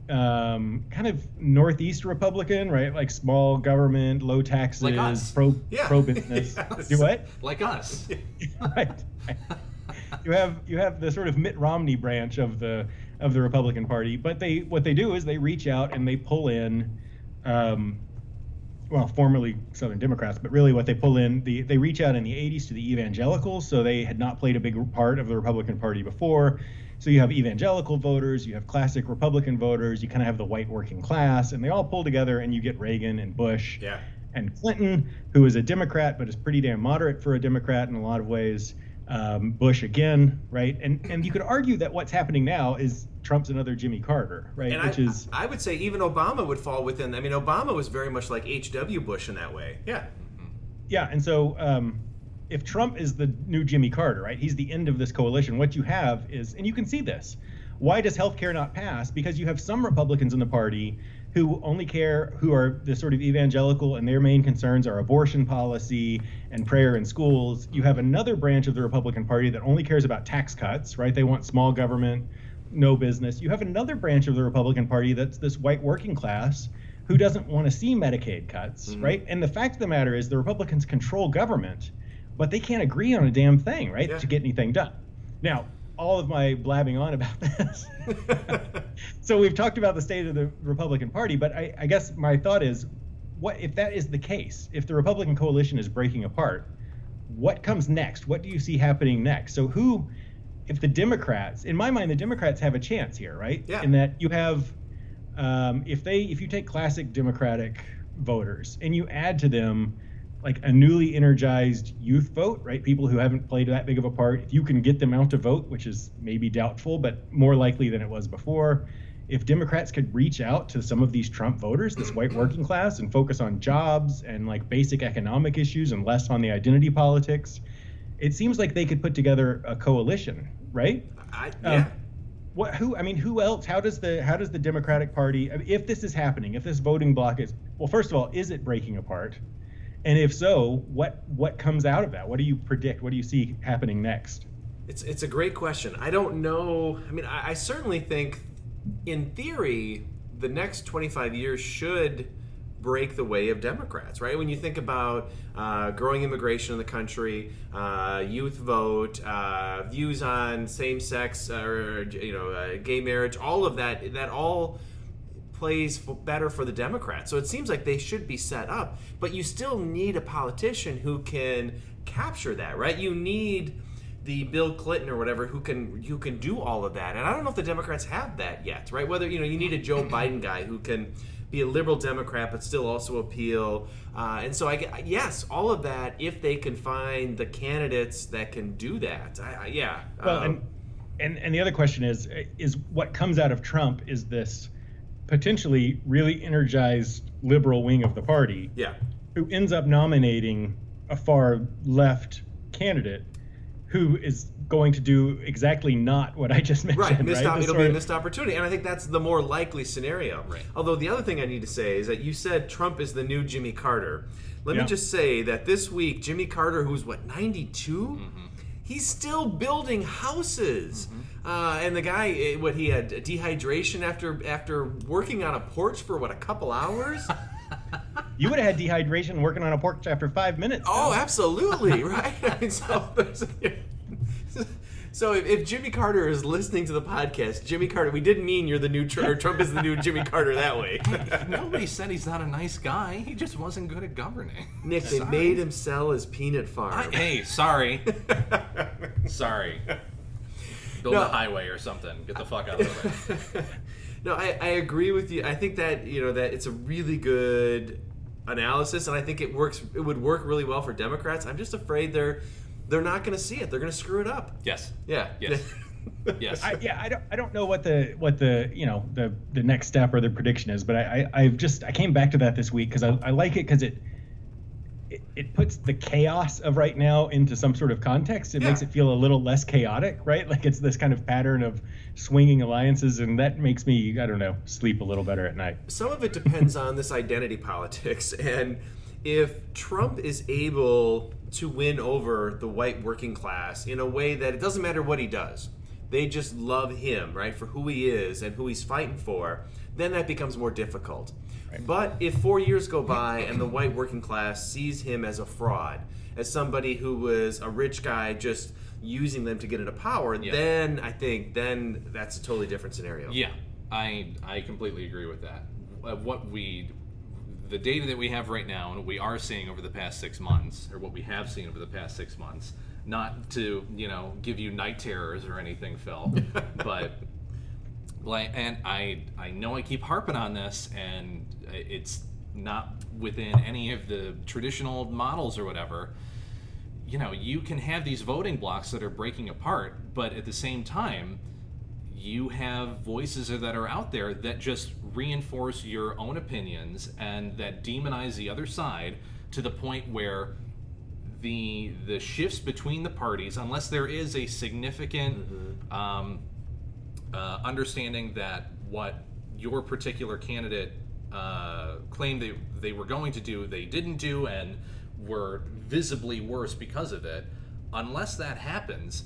um, kind of Northeast Republican, right? Like small government, low taxes, Like pro Yeah. pro business. Yes. Do what? like us. right. You have you have the sort of Mitt Romney branch of the of the Republican Party, but they what they do is they reach out and they pull in, um, well, formerly Southern Democrats, but really what they pull in the they reach out in the 80s to the evangelicals, so they had not played a big part of the Republican Party before. So you have evangelical voters, you have classic Republican voters, you kind of have the white working class, and they all pull together, and you get Reagan and Bush yeah. and Clinton, who is a Democrat but is pretty damn moderate for a Democrat in a lot of ways. Um, Bush again, right? And and you could argue that what's happening now is Trump's another Jimmy Carter, right? And Which I, is I would say even Obama would fall within. I mean, Obama was very much like H.W. Bush in that way. Yeah. yeah. And so um, if Trump is the new Jimmy Carter, right? He's the end of this coalition. What you have is, and you can see this. Why does health care not pass? Because you have some Republicans in the party who only care, who are the sort of evangelical, and their main concerns are abortion policy and prayer in schools. You have another branch of the Republican Party that only cares about tax cuts, right? They want small government, no business. You have another branch of the Republican Party that's this white working class who doesn't want to see Medicaid cuts, mm-hmm. right? And the fact of the matter is, the Republicans control government, but they can't agree on a damn thing, right, Yeah. to get anything done. Now, all of my blabbing on about this. so we've talked about the state of the Republican Party, but I, I guess my thought is, what if that is the case? If the Republican coalition is breaking apart, what comes next? What do you see happening next? So who, if the Democrats, in my mind, the Democrats have a chance here, right? Yeah. In that you have, um, if they, if you take classic Democratic voters and you add to them like a newly energized youth vote, right? People who haven't played that big of a part. If you can get them out to vote, which is maybe doubtful, but more likely than it was before. If Democrats could reach out to some of these Trump voters, this white working class, and focus on jobs and like basic economic issues and less on the identity politics, it seems like they could put together a coalition, right? I, Um, yeah. what who i mean who else how does the how does the democratic party if this is happening if this voting bloc is well first of all is it breaking apart and if so what what comes out of that what do you predict what do you see happening next It's it's a great question. I don't know. I mean, I, I certainly think, in theory, the next 25 years should break the way of Democrats, right? When you think about uh, growing immigration in the country, uh, youth vote, uh, views on same-sex or you know uh, gay marriage, all of that, that all plays better for the Democrats. So it seems like they should be set up, but you still need a politician who can capture that, right? You need the Bill Clinton or whatever who can who can do all of that. And I don't know if the Democrats have that yet, right? Whether you know you need a Joe Biden guy who can be a liberal Democrat but still also appeal. Uh, and so I get yes, all of that if they can find the candidates that can do that. I, I, yeah. well um, and, and and the other question is is what comes out of trump is this potentially really energized liberal wing of the party Yeah. who ends up nominating a far left candidate who is going to do exactly not what I just mentioned. Right, missed right? op- it'll be a missed opportunity, and I think that's the more likely scenario. Right. Although the other thing I need to say is that you said Trump is the new Jimmy Carter. Let me just say that this week, Jimmy Carter, who's what 92, Mm-hmm. he's still building houses. Uh, and the guy, eh, what he had dehydration after after working on a porch for what a couple hours. You would have had dehydration working on a porch after five minutes. Oh, though. absolutely, right? I mean, so, so if, if Jimmy Carter is listening to the podcast, Jimmy Carter, we didn't mean you're the new Trump, Trump is the new Jimmy Carter that way. Nobody said he's not a nice guy. He just wasn't good at governing. Nick, they made him sell his peanut farm. I- hey, sorry. sorry. Build No. a highway or something. Get the fuck out of the way. no, I, I agree with you. I think that you know that it's a really good analysis, and I think it works. It would work really well for Democrats. I'm just afraid they're they're not going to see it. They're going to screw it up. Yes. Yeah. Yes. Yes. I, yeah, I don't, I don't know what the what the you know the the next step or the prediction is, but I, I I've just I came back to that this week because I, I like it because it, it it puts the chaos of right now into some sort of context. It Yeah. makes it feel a little less chaotic, right? Like it's this kind of pattern of swinging alliances, and that makes me I don't know sleep a little better at night. some of it depends on this identity politics and if trump is able to win over the white working class in a way that it doesn't matter what he does they just love him right for who he is and who he's fighting for then that becomes more difficult but if four years go by and the white working class sees him as a fraud as somebody who was a rich guy just using them to get into power Yeah. then i think then that's a totally different scenario Yeah, I I completely agree with that. Uh, what we the data that we have right now and what we are seeing over the past six months, or what we have seen over the past six months, not to you know give you night terrors or anything, Phil, but like, and I I know I keep harping on this, and it's not within any of the traditional models or whatever. You know, you can have these voting blocs that are breaking apart, but at the same time, you have voices that are out there that just reinforce your own opinions and that demonize the other side to the point where the the shifts between the parties, unless there is a significant um, uh, understanding that what your particular candidate uh, claimed they, they were going to do, they didn't do, and were visibly worse because of it. Unless that happens,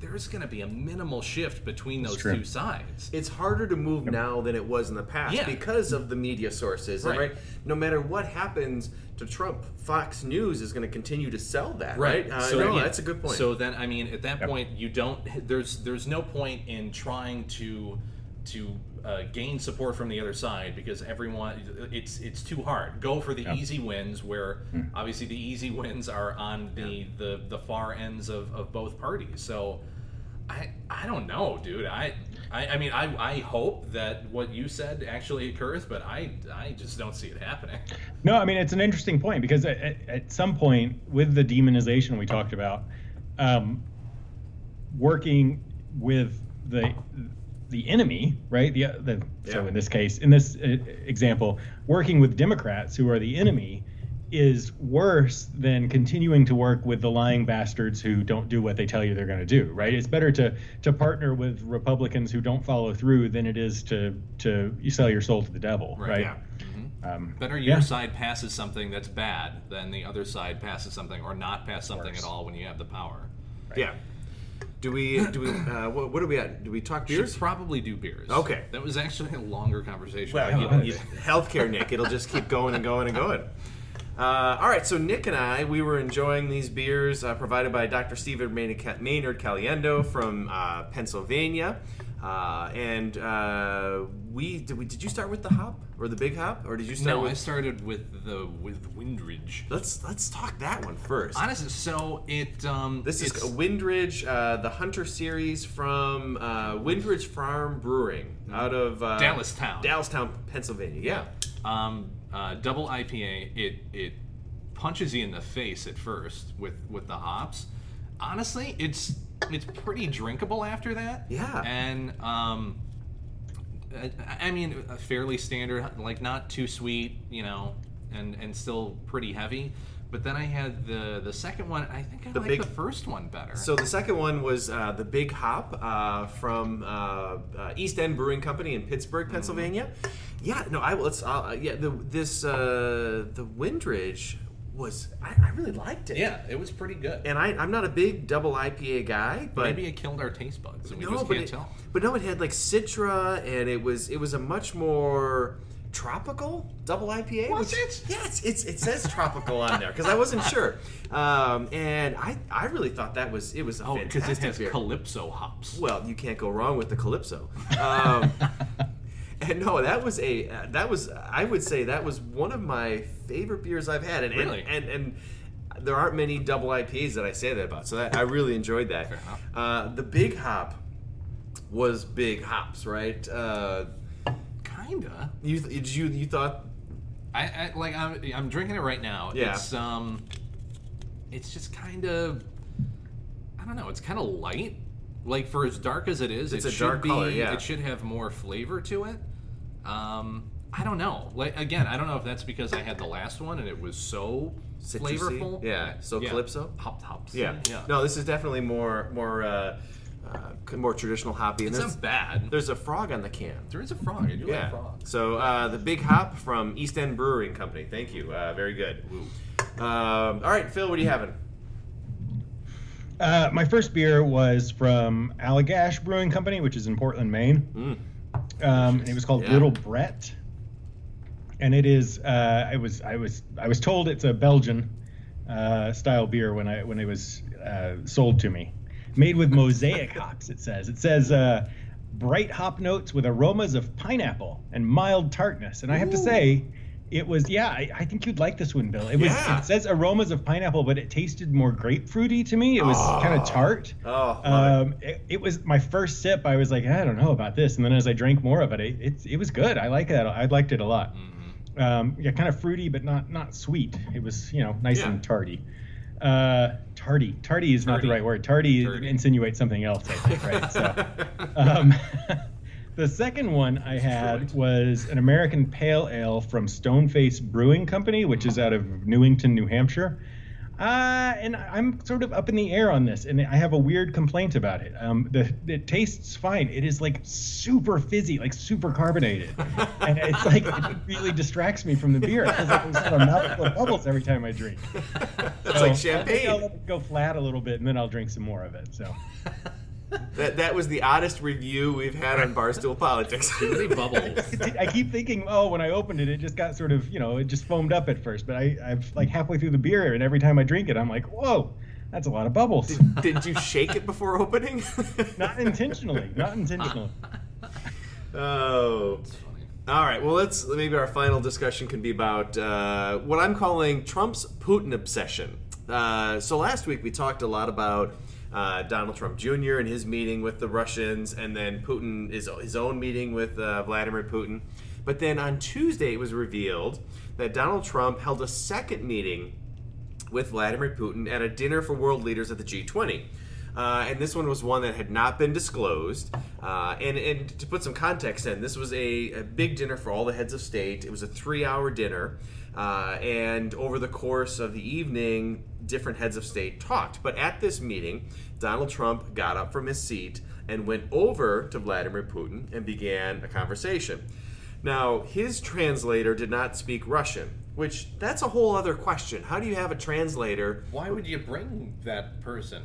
there's going to be a minimal shift between those two sides. it's harder to move now than it was in the past Yeah. because of the media sources. And, Right. right. No matter what happens to Trump, Fox News is going to continue to sell that. Right. Uh, no, yeah. that's a good point. So then, I mean, at that Yep. point, you don't. There's there's no point in trying to to uh, gain support from the other side because everyone it's it's too hard. Go for the Yeah. easy wins, where Hmm. obviously the easy wins are on the the, the far ends of, of both parties. So. I, I don't know, dude. I, I I mean I, I hope that what you said actually occurs, but I I just don't see it happening. No, I mean it's an interesting point because at, at, at some point with the demonization we talked about, um, working with the the enemy, right? The, the so in this case, in this uh, example, working with Democrats who are the enemy is worse than continuing to work with the lying bastards who don't do what they tell you they're going to do, right? It's better to to partner with Republicans who don't follow through than it is to to you sell your soul to the devil, Right, right? yeah. Um, Better your yeah. side passes something that's bad than the other side passes something or not pass something Worse. at all when you have the power. yeah. Do we? Do we? Uh, what, what are we at? Do we talk beers? Should probably do beers. Okay. That was actually a longer conversation. Well, you, you, healthcare, Nick. It'll just keep going and going and going. Uh, all right, so Nick and I, we were enjoying these beers uh, provided by Dr. Stephen Maynard Maynard Caliendo from uh, Pennsylvania. Uh, and uh, we did, we did you start with the hop or the big hop or did you start no, with I started with the with Wyndridge. let's let's talk that one first Honestly, so it um this is Wyndridge uh, the Hunter series from uh, Wyndridge Farm Brewing out of uh, Dallastown. Dallastown Pennsylvania yeah um uh, double IPA. It it punches you in the face at first with with the hops. Honestly, it's it's pretty drinkable after that. Yeah. And um, I, I mean, fairly standard, like not too sweet, you know, and and still pretty heavy. But then I had the the second one. I think I The like big- the first one better. So the second one was uh, the Big Hop uh, from uh, uh, East End Brewing Company in Pittsburgh, Pennsylvania. Yeah, no, I let's uh, yeah the this uh, the Wyndridge was I, I really liked it. yeah, it was pretty good. and I, I'm not a big double IPA guy, but Maybe it killed our taste buds, and we no, just but can't it, tell. but no, it had like Citra, and it was it was a much more tropical double IPA. Was which- it? Yeah, it's, it's, it says tropical on there because I wasn't sure, um, and I I really thought that was it was a Oh, because it has beer. calypso hops. Well, you can't go wrong with the Calypso. Um, and no, that was a uh, that was I would say that was one of my favorite beers I've had. And Really? and, and and there aren't many double IPAs that I say that about. So that, I really enjoyed that. Uh, the Big Hop was Big Hops, right? Uh, Kinda. you did you you thought I, I like I'm I'm drinking it right now. Yeah. It's um, it's just kind of, I don't know. It's kind of light. Like for as dark as it is, It's it a should dark be. color, yeah. It should have more flavor to it. Um, I don't know. Like again, I don't know if that's because I had the last one and it was so Citrusy? flavorful. Yeah, so Calypso? Hop hops. yeah Yeah. no this is definitely more more uh, uh, more traditional hoppy. And it's not bad. there's a frog on the can. There is a frog. I do like Yeah. frogs. So uh, the Big Hop from East End Brewing Company. Thank you. Uh, very good. Um, all right, Phil, what are you having? Uh, my first beer was from Allagash Brewing Company, which is in Portland, Maine. Mm. Um, and it was called Yeah. Little Brett. And it is. Uh, I was. I was. I was told it's a Belgian uh, style beer when I when it was uh, sold to me. Made with mosaic hops. It says. It says. Uh, bright hop notes with aromas of pineapple and mild tartness. And I have to Ooh. say, it was yeah. I, I think you'd like this one, Bill. It was. Yeah. It says aromas of pineapple, but it tasted more grapefruity to me. It was Oh. kind of tart. Oh, it. Um, it, it was my first sip. I was like, I don't know about this, and then as I drank more of it, it it, it was good. I like that. I liked it a lot. Mhm. Um, yeah, kind of fruity, but not not sweet. It was you know nice Yeah. and tarty. Uh, tardy, tardy is not the right word. Tardy, Tardy. insinuates something else. I think, right? So, um, the second one I had was an American Pale Ale from Stoneface Brewing Company, which is out of Newington, New Hampshire. Uh, and I'm sort of up in the air on this, and I have a weird complaint about it. Um, the it tastes fine. It is like super fizzy, like super carbonated, and it's like it really distracts me from the beer. It feels like there's a mouthful of bubbles every time I drink. That's So, like I think I'll champagne. let it go flat a little bit, and then I'll drink some more of it. So. That, that was the oddest review we've had on Barstool Politics. Too many bubbles. I keep thinking, oh, when I opened it, it just got sort of, you know, it just foamed up at first. But I, I've like halfway through the beer, and every time I drink it, I'm like, whoa, that's a lot of bubbles. did, did you shake it before opening? not intentionally, not intentionally. Oh. All right. Well, let's maybe our final discussion can be about uh, what I'm calling Trump's Putin obsession. Uh, so last week we talked a lot about uh, Donald Trump Jr. and his meeting with the Russians, and then Putin his his own meeting with uh, Vladimir Putin. But then on Tuesday it was revealed that Donald Trump held a second meeting with Vladimir Putin at a dinner for world leaders at the G20. Uh, and this one was one that had not been disclosed. Uh, and, and to put some context in, this was a, a big dinner for all the heads of state. It was a three hour dinner. Uh, and over the course of the evening, different heads of state talked. But at this meeting, Donald Trump got up from his seat and went over to Vladimir Putin and began a conversation. Now, his translator did not speak Russian, which that's a whole other question. How do you have a translator? Why would you bring that person?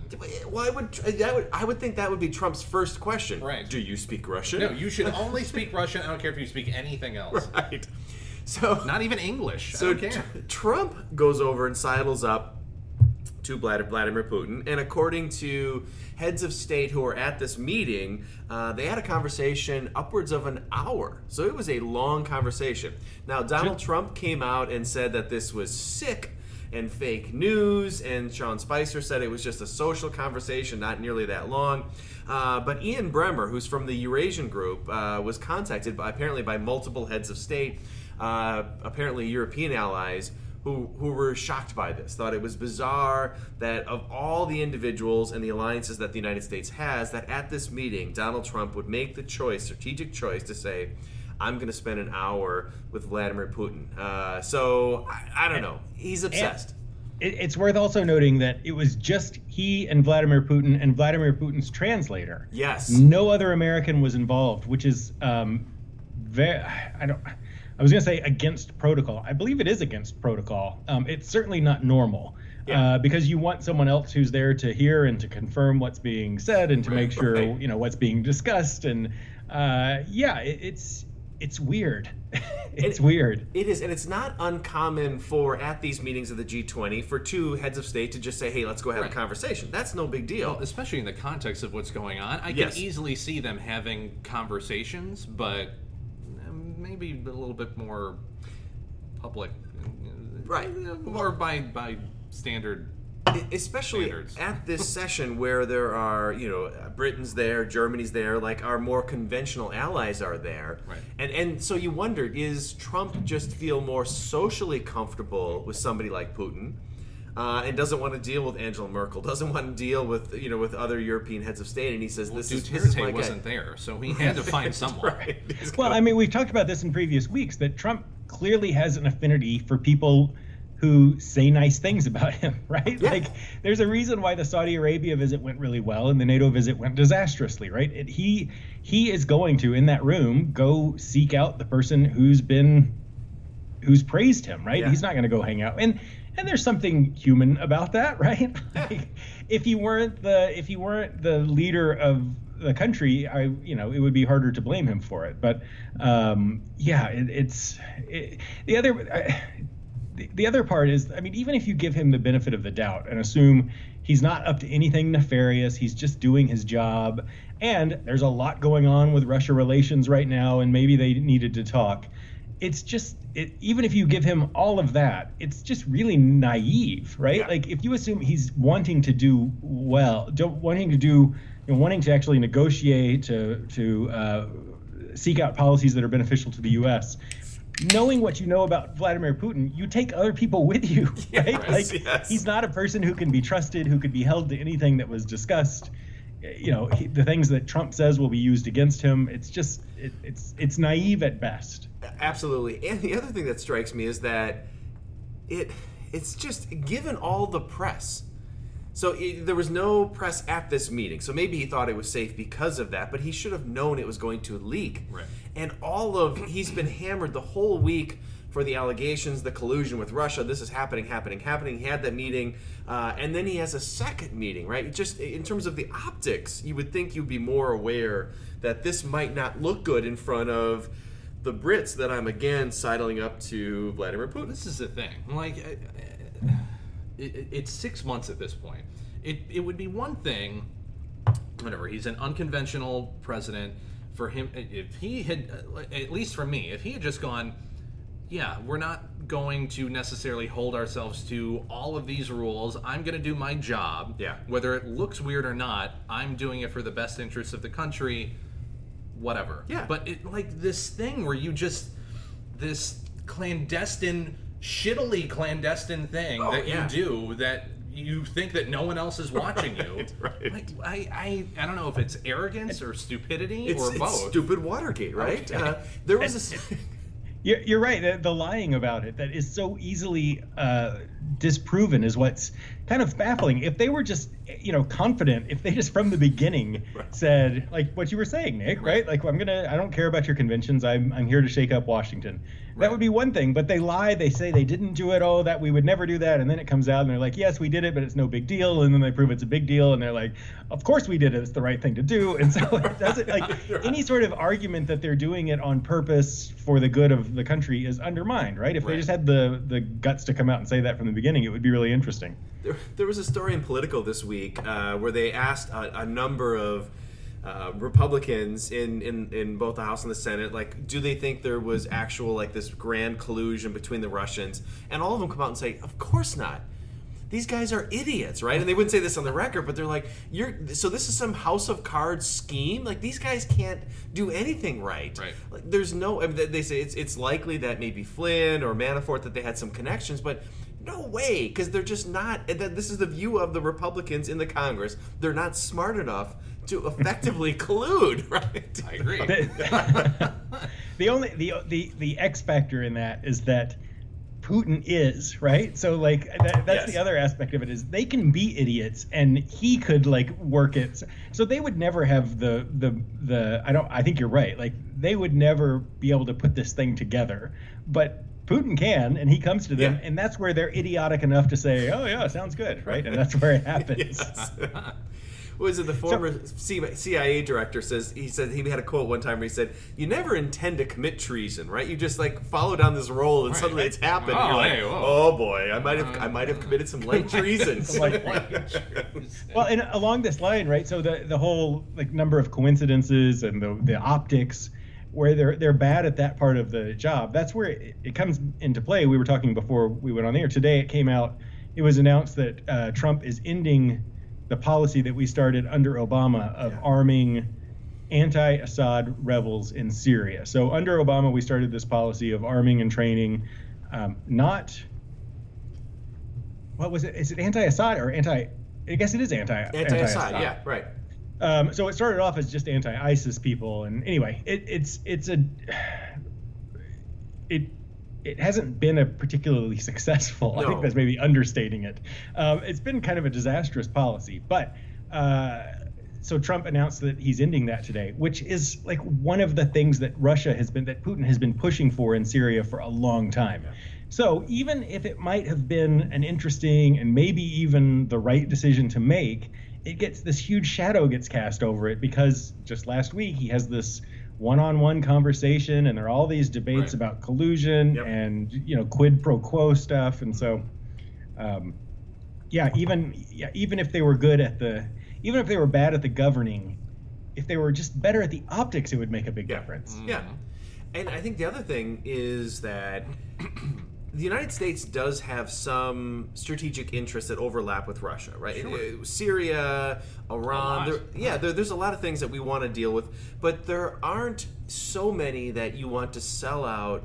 Why would that would I would think that would be Trump's first question. Right. Do you speak Russian? No, you should only speak Russian. I don't care if you speak anything else. right. So Not even English. so I don't care. Tr- Trump goes over and sidles up to Vladimir Putin, and according to heads of state who were at this meeting, uh, they had a conversation upwards of an hour. So it was a long conversation. Now Donald Trump came out and said that this was sick and fake news, and Sean Spicer said it was just a social conversation, not nearly that long. Uh, but Ian Bremmer, who's from the Eurasian Group, uh, was contacted by, apparently by multiple heads of state, uh, apparently European allies, who who were shocked by this, thought it was bizarre that of all the individuals and the alliances that the United States has, that at this meeting Donald Trump would make the choice, strategic choice, to say. I'm going to spend an hour with Vladimir Putin. Uh, so I, I don't know. He's obsessed. It, it's worth also noting that it was just he and Vladimir Putin and Vladimir Putin's translator. Yes. No other American was involved, which is um, very. I don't. I was going to say against protocol. I believe it is against protocol. Um, it's certainly not normal. Yeah. Uh, because you want someone else who's there to hear and to confirm what's being said and to Right, make sure you know what's being discussed and uh, yeah it, it's it's weird it's It- weird It is, and it's not uncommon for at these meetings of the G20 for two heads of state to just say, "Hey, let's go have Right. a conversation." That's no big deal. Well, especially in the context of what's going on, I Yes. can easily see them having conversations, but maybe a little bit more public, uh, Right. uh, More by by standard. Especially standards. at this session where there are you know britain's there germany's there like our more conventional allies are there Right. and and so you wonder is trump just feel more socially comfortable with somebody like putin uh, and doesn't want to deal with Angela Merkel, doesn't want to deal with you know with other European heads of state, and he says this is this is my Duterte wasn't there, so he had to find someone. Right. Well, I mean, we've talked about this in previous weeks that Trump clearly has an affinity for people who say nice things about him, right? Yeah. Like, there's a reason why the Saudi Arabia visit went really well and the NATO visit went disastrously, right? It, he he is going to in that room go seek out the person who's been who's praised him, right? Yeah. He's not going to go hang out and. And there's something human about that, right? Like, if you weren't the if you weren't the leader of the country, I you know it would be harder to blame him for it. But um, yeah, it, it's it, the other I, the, the other part is, I mean, even if you give him the benefit of the doubt and assume he's not up to anything nefarious, he's just doing his job, and there's a lot going on with Russia relations right now, and maybe they needed to talk. It's just it, even if you give him all of that, it's just really naive, right? Yeah. Like if you assume he's wanting to do well, don't, wanting to do, you know, wanting to actually negotiate to to uh, seek out policies that are beneficial to the U.S. Knowing what you know about Vladimir Putin, you take other people with you, right? Yes, like yes. he's not a person who can be trusted, who could be held to anything that was discussed. You know, he, the things that Trump says will be used against him. It's just, it, it's it's naive at best. Absolutely. And the other thing that strikes me is that it it's just given all the press. So it, there was no press at this meeting. So maybe he thought it was safe because of that, but he should have known it was going to leak. Right. And all of he's been hammered the whole week for the allegations, the collusion with Russia. This is happening, happening, happening. He had that meeting, uh, and then he has a second meeting. Right. Just in terms of the optics, you would think you'd be more aware that this might not look good in front of the Brits. That I'm again sidling up to Vladimir Putin. This is the thing. Like, it, it- it's six months at this point. It, it would be one thing, whatever. He's an unconventional president. For him, if he had, at least for me, if he had just gone, yeah, we're not going to necessarily hold ourselves to all of these rules. I'm going to do my job. Yeah. Whether it looks weird or not, I'm doing it for the best interests of the country. Whatever. Yeah. But it like this thing where you just this clandestine, shittily clandestine thing Oh, that yeah. you do that you think that no one else is watching you. Right, right. Like I, I, I don't know if it's arrogance or stupidity It's, or it's both. stupid Watergate, right? Okay. Uh, there was a. You're, you're right. The, the lying about it that is so easily uh, disproven is what's kind of baffling. If they were just, you know, confident, if they just from the beginning Right. said, like what you were saying, Nick, right? Like I'm gonna, I don't care about your conventions. I'm, I'm here to shake up Washington. That would be one thing. But they lie. They say they didn't do it. Oh, that we would never do that. And then it comes out, and they're like, yes, we did it, but it's no big deal. And then they prove it's a big deal, and they're like, of course we did it. It's the right thing to do. And so it doesn't like any sort of argument that they're doing it on purpose for the good of the country is undermined, right? If they just had the the guts to come out and say that from the beginning, it would be really interesting. There, there was a story in Politico this week uh, where they asked a, a number of uh, Republicans in, in, in both the House and the Senate, like, do they think there was actual, like, this grand collusion between the Russians? And all of them come out and say, of course not. these guys are idiots, right? And they wouldn't say this on the record, but they're like, "You're so this is some House of Cards scheme. Like these guys can't do anything right. Right. Like, there's no. I mean, they- they say it's it's likely that maybe Flynn or Manafort that they had some connections, but no way, because they're just not. This is the view of the Republicans in the Congress. They're not smart enough to effectively collude, right? I agree. the, the only the the the X factor in that is that Putin is right. So like that, that's Yes. the other aspect of it is they can be idiots, and he could like work it. So they would never have the the the. I don't. I think you're right. Like they would never be able to put this thing together, but. Putin can, and he comes to them, Yeah. and that's where they're idiotic enough to say, "Oh yeah, sounds good," right? And that's where it happens. Yes. What was it? The former C- CIA director says he said he had a quote one time where he said, "You never intend to commit treason, right? You just like follow down this role, and Right. suddenly it's happened. Oh, and you're like, hey, whoa. oh boy, I might have I might have committed some light treason. Like- Well, and along this line, right? So the the whole like number of coincidences and the the optics, where they're they're bad at that part of the job. That's where it, it comes into play. We were talking before we went on the air today. It came out. It was announced that uh, Trump is ending the policy that we started under Obama of Yeah. arming anti-Assad rebels in Syria. So under Obama, we started this policy of arming and training, um, not what was it? Is it anti-Assad or anti? I guess it is anti Anti-Assad, yeah, right. Um, so it started off as just anti-ISIS people, and anyway, it, it's it's a it it hasn't been a particularly successful. I think that's maybe understating it. Um, it's been kind of a disastrous policy, but. Uh, so Trump announced that he's ending that today, which is like one of the things that Russia has been that Putin has been pushing for in Syria for a long time. So even if it might have been an interesting and maybe even the right decision to make, it gets this huge shadow gets cast over it because just last week he has this one-on-one conversation and there are all these debates Right. about collusion Yep. and you know quid pro quo stuff and so um, yeah even yeah, even if they were good at the even if they were bad at the governing if they were just better at the optics it would make a big Yeah. difference Yeah. And I think the other thing is that the United States does have some strategic interests that overlap with Russia, right? Uh, Syria, Iran. There, yeah, there, there's a lot of things that we want to deal with, but there aren't so many that you want to sell out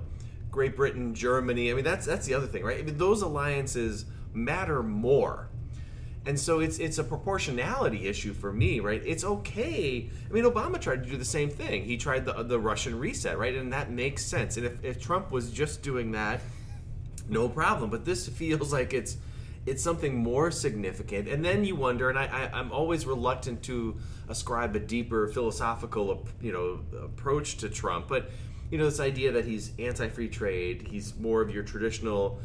Great Britain, Germany. I mean, that's that's the other thing, right? I mean, those alliances matter more. And so it's it's a proportionality issue for me, right? It's okay. I mean, Obama tried to do the same thing. He tried the the Russian reset, right? And that makes sense. And if, if Trump was just doing that, no problem. But this feels like it's it's something more significant. And then you wonder, and I, I I'm always reluctant to ascribe a deeper philosophical, you know, approach to Trump. But you know, this idea that he's anti-free trade, he's more of your traditional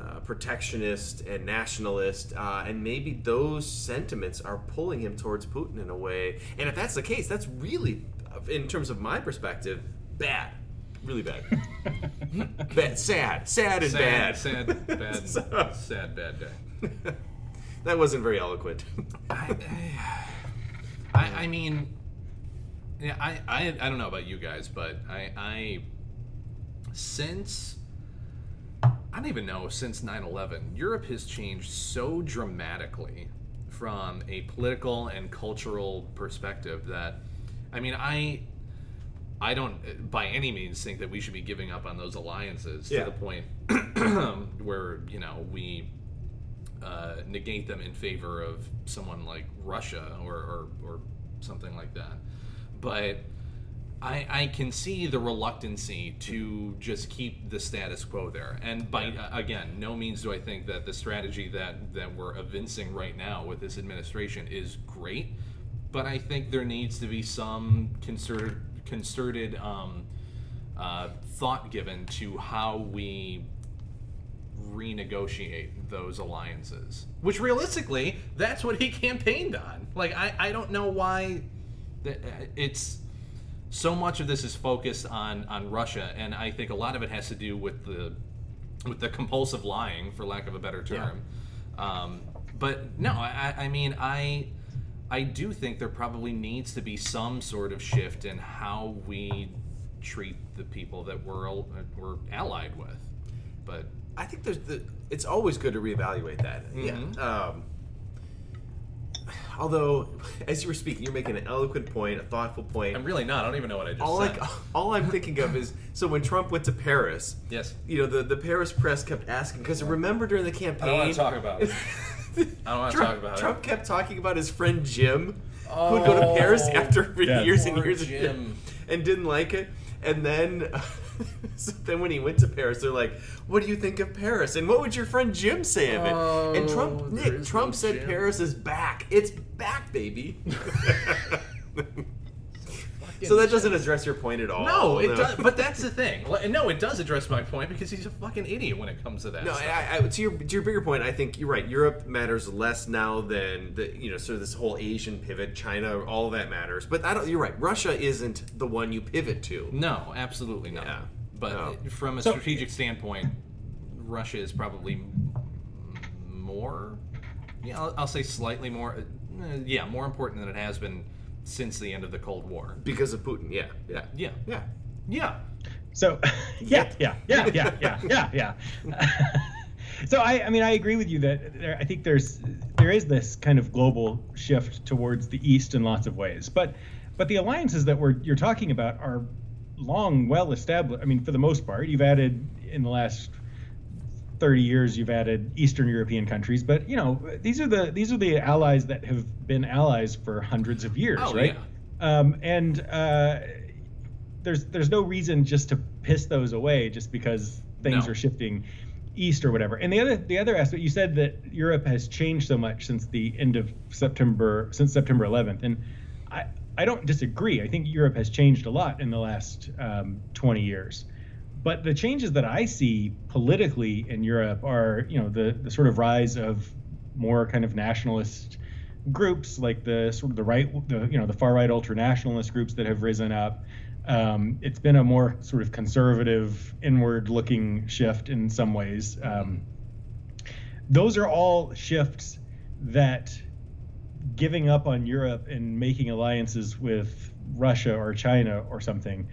uh, protectionist and nationalist, uh, and maybe those sentiments are pulling him towards Putin in a way. And if that's the case, that's really, in terms of my perspective, bad, really bad, bad, sad, sad and sad, bad. sad, bad, So- sad, bad day. that wasn't very eloquent. I, I, I mean, yeah, I, I, I don't know about you guys, but I, I, since, I don't even know, since 9 11, Europe has changed so dramatically from a political and cultural perspective that, I mean, I, I don't by any means think that we should be giving up on those alliances Yeah. to the point where, you know, we, uh, negate them in favor of someone like Russia or, or, or something like that. But I, I can see the reluctancy to just keep the status quo there. And by uh, again, no means do I think that the strategy that that we're evincing right now with this administration is great. But I think there needs to be some concerted concerted um, uh, thought given to how we renegotiate those alliances. Which realistically, that's what he campaigned on. Like I, I don't know why uh, it's so much of this is focused on on Russia, and I think a lot of it has to do with the with the compulsive lying, for lack of a better term. Um, but no, I, I mean I. I do think there probably needs to be some sort of shift in how we treat the people that we're we're allied with. But I think there's the. It's always good to reevaluate that. Mhm. Yeah. Um, although, as you were speaking, you're making an eloquent point, a thoughtful point. I'm really not. I don't even know what I just all said. I, all I'm thinking of is so when Trump went to Paris. Yes. You know the the Paris press kept asking because remember during the campaign. I don't wanna talk about it. I don't wanna Trump, talk about it. Trump kept talking about his friend Jim, who'd go to oh, Paris Oh, after yeah. years and years Jim. and didn't like it. And then, so then when he went to Paris, they're like, "What do you think of Paris?" And what would your friend Jim say of it? and Oh, Trump, Nick, Trump no said Jim. Paris is back. It's back, baby. so that doesn't address your point at all. No, it does. But that's the thing. No, it does address my point because he's a fucking idiot when it comes to that. No, stuff. I, I, to your to your bigger point, I think you're right. Europe matters less now than the you know sort of this whole Asian pivot. China, all of that matters. But I don't. You're right. Russia isn't the one you pivot to. No, absolutely not. Yeah. But No. from a So- strategic standpoint, Russia is probably more. Yeah, I'll, I'll say slightly more. uh, yeah, more important than it has been since the end of the Cold War. Because of Putin, yeah, yeah, Yeah. yeah. Yeah. So, yeah, yeah, yeah, yeah, yeah, yeah, yeah. so I, I mean, I agree with you that there, I think there's there is this kind of global shift towards the east in lots of ways, but but the alliances that we're you're talking about are long, well established. I mean, for the most part, you've added in the last 30 years you've added eastern european countries but you know these are the these are the allies that have been allies for hundreds of years Oh, right? um, and uh, there's there's no reason just to piss those away just because things No. are shifting east or whatever. And the other the other aspect you said that europe has changed so much since the end of september since september 11th and i i don't disagree. I think europe has changed a lot in the last um, 20 years but the changes that I see politically in Europe are, you know, the the sort of rise of more kind of nationalist groups like the sort of the right, the you know, the far right ultranationalist groups that have risen up. Um, it's been a more sort of conservative, inward-looking shift in some ways. Um, those are all shifts that giving up on Europe and making alliances with Russia or China or something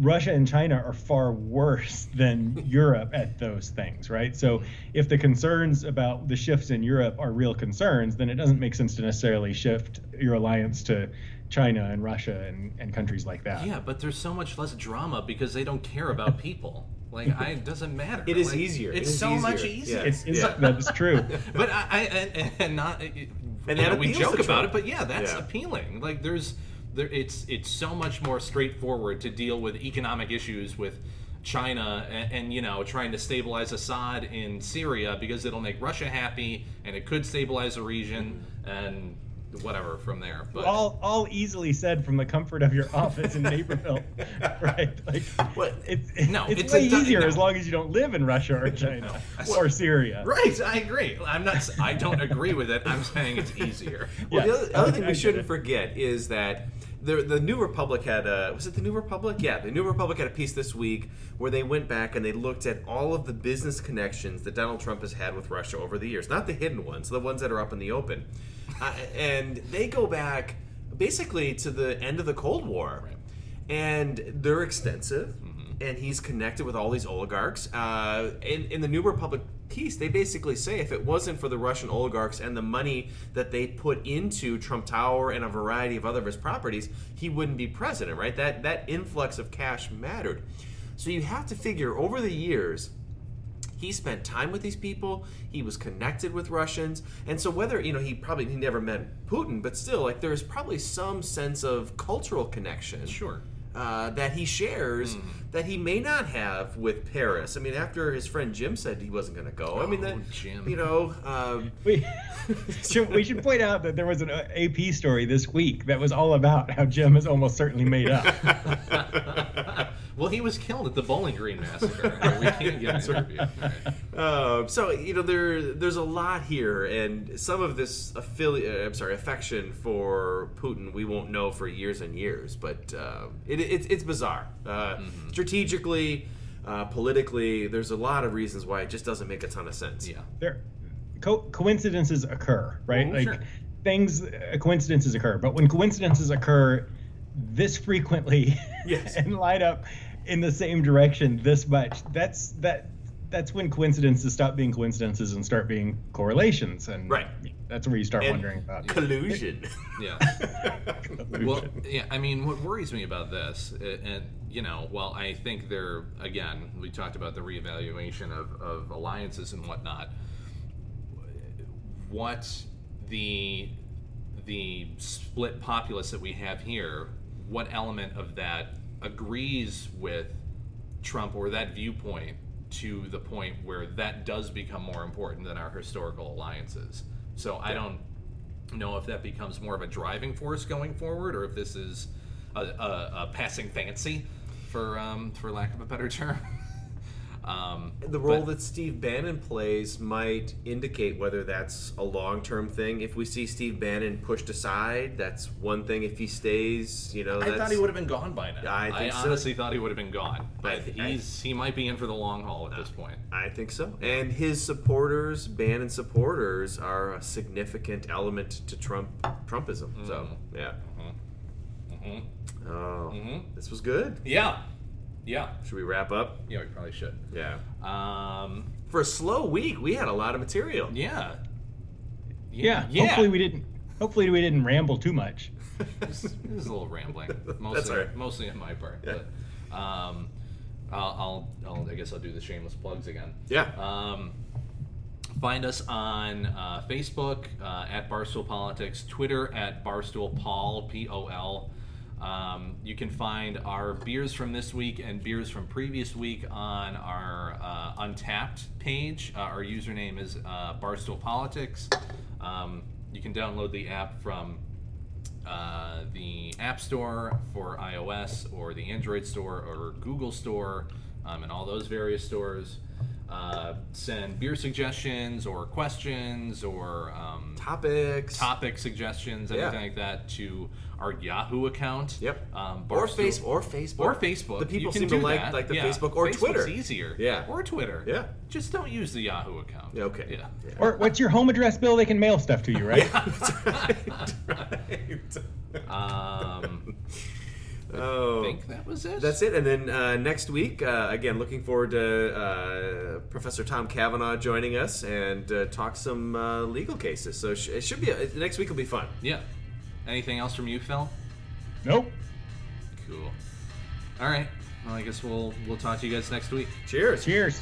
Russia and China are far worse than Europe at those things, right? So if the concerns about the shifts in Europe are real concerns, then it doesn't make sense to necessarily shift your alliance to China and Russia and, and countries like that. Yeah, but there's so much less drama because they don't care about people. Like, I, it doesn't matter. It is Like, easier. It It's is so much easier. easier. Yeah. It's, it's, Yeah. That's true. but I, I and, and not and that know, we joke about Trump. it, but yeah, that's Yeah. appealing. Like there's there it's it's so much more straightforward to deal with economic issues with China and, and you know trying to stabilize Assad in Syria because it'll make Russia happy and it could stabilize the region and whatever from there. But all all easily said from the comfort of your office in Naperville, right? Like, What? it's, it's, No, it's, it's way a easier no. as long as you don't live in Russia or China No. or Syria. Right, I agree. I'm not. s- I don't agree with it. I'm saying it's easier. Well, Yes. the other, other thing I we get shouldn't forget is that the the New Republic had a was it the New Republic? Yeah, the New Republic had a piece this week where they went back and they looked at all of the business connections that Donald Trump has had with Russia over the years, not the hidden ones, the ones that are up in the open, uh, and they go back basically to the end of the Cold War, Right. and they're extensive. And he's connected with all these oligarchs. Uh, in, in the New Republic piece, they basically say if it wasn't for the Russian oligarchs and the money that they put into Trump Tower and a variety of other of his properties, he wouldn't be president, right? That that influx of cash mattered. So you have to figure over the years, he spent time with these people he was connected with russians and so whether you know he probably he never met putin but still like there's probably some sense of cultural connection Sure. Uh, that he shares that he may not have with paris i mean after his friend jim said he wasn't going to go i mean Oh, that Jim. you know um, We should, we should point out that there was an AP story this week that was all about how Jim is almost certainly made up. well, he was killed at the Bowling Green massacre. we can't get an interview. All right. Um, so you know there there's a lot here, and some of this affili- uh, I'm sorry affection for Putin we won't know for years and years, but uh, it, it's it's bizarre. Uh, Strategically, uh, politically, there's a lot of reasons why it just doesn't make a ton of sense. Yeah. there, co- coincidences occur, right? Oh, like sure. things, uh, coincidences occur. But when coincidences occur this frequently Yes. and light up in the same direction this much, that's that that's when coincidences stop being coincidences and start being correlations, and Right. that's where you start And wondering about collusion. Yeah. collusion. Well, yeah, I mean, what worries me about this, uh, and you know, while I think there, again, we talked about the reevaluation of, of alliances and whatnot. What the the split populace that we have here, what element of that agrees with Trump or that viewpoint to the point where that does become more important than our historical alliances? So I don't know if that becomes more of a driving force going forward, or if this is a, a, a passing fancy, for um, for lack of a better term. um, The role but- that Steve Bannon plays might indicate whether that's a long term thing. If we see Steve Bannon pushed aside, that's one thing. If he stays, you know, I that's, thought he would have been gone by now. I think so. honestly thought he would have been gone, but I thi- I- he's he might be in for the long haul at this point. I think so. And his supporters, Bannon supporters, are a significant element to Trump Trumpism. So Mm-hmm. yeah. hmm Oh, Mhm. this was good. Yeah, yeah, Should we wrap up? yeah. We probably should. Yeah. Um, For a slow week, we had a lot of material. yeah. yeah, Hopefully we didn't. Hopefully we didn't ramble too much. This is a little rambling, mostly, all right. mostly on my part. Yeah. But um, I'll, I'll, I'll, I guess I'll do the shameless plugs again. Yeah. Um, find us on uh, Facebook uh, at Barstool Politics, Twitter at Barstool Paul P O L. Um, you can find our beers from this week and beers from previous week on our uh, Untappd page. Uh, our username is uh, Barstool Politics. Um, you can download the app from uh, the App Store for iOS or the Android Store or Google Store um, and all those various stores. Uh, send beer suggestions or questions or um, Topics. topic suggestions, Yeah. anything like that, to our Yahoo account. Yep. Um, or face or Facebook. Or Facebook. The people seem to like that. like the Yeah. Facebook or Facebook's Twitter. easier. Yeah. Or Twitter. Yeah. Just don't use the Yahoo account. Yeah, okay. Yeah. Yeah. Or what's your home address, Bill? They can mail stuff to you, right? That's right. right. Um, oh. I think that was it. That's it. And then uh, next week, uh, again, looking forward to uh, Professor Tom Cavanaugh joining us and uh, talk some uh, legal cases. So sh- it should be uh, next week will be fun. Yeah. Anything else from you, Phil? Nope. Cool. All right. Well, I guess we'll we'll talk to you guys next week. Cheers. Cheers.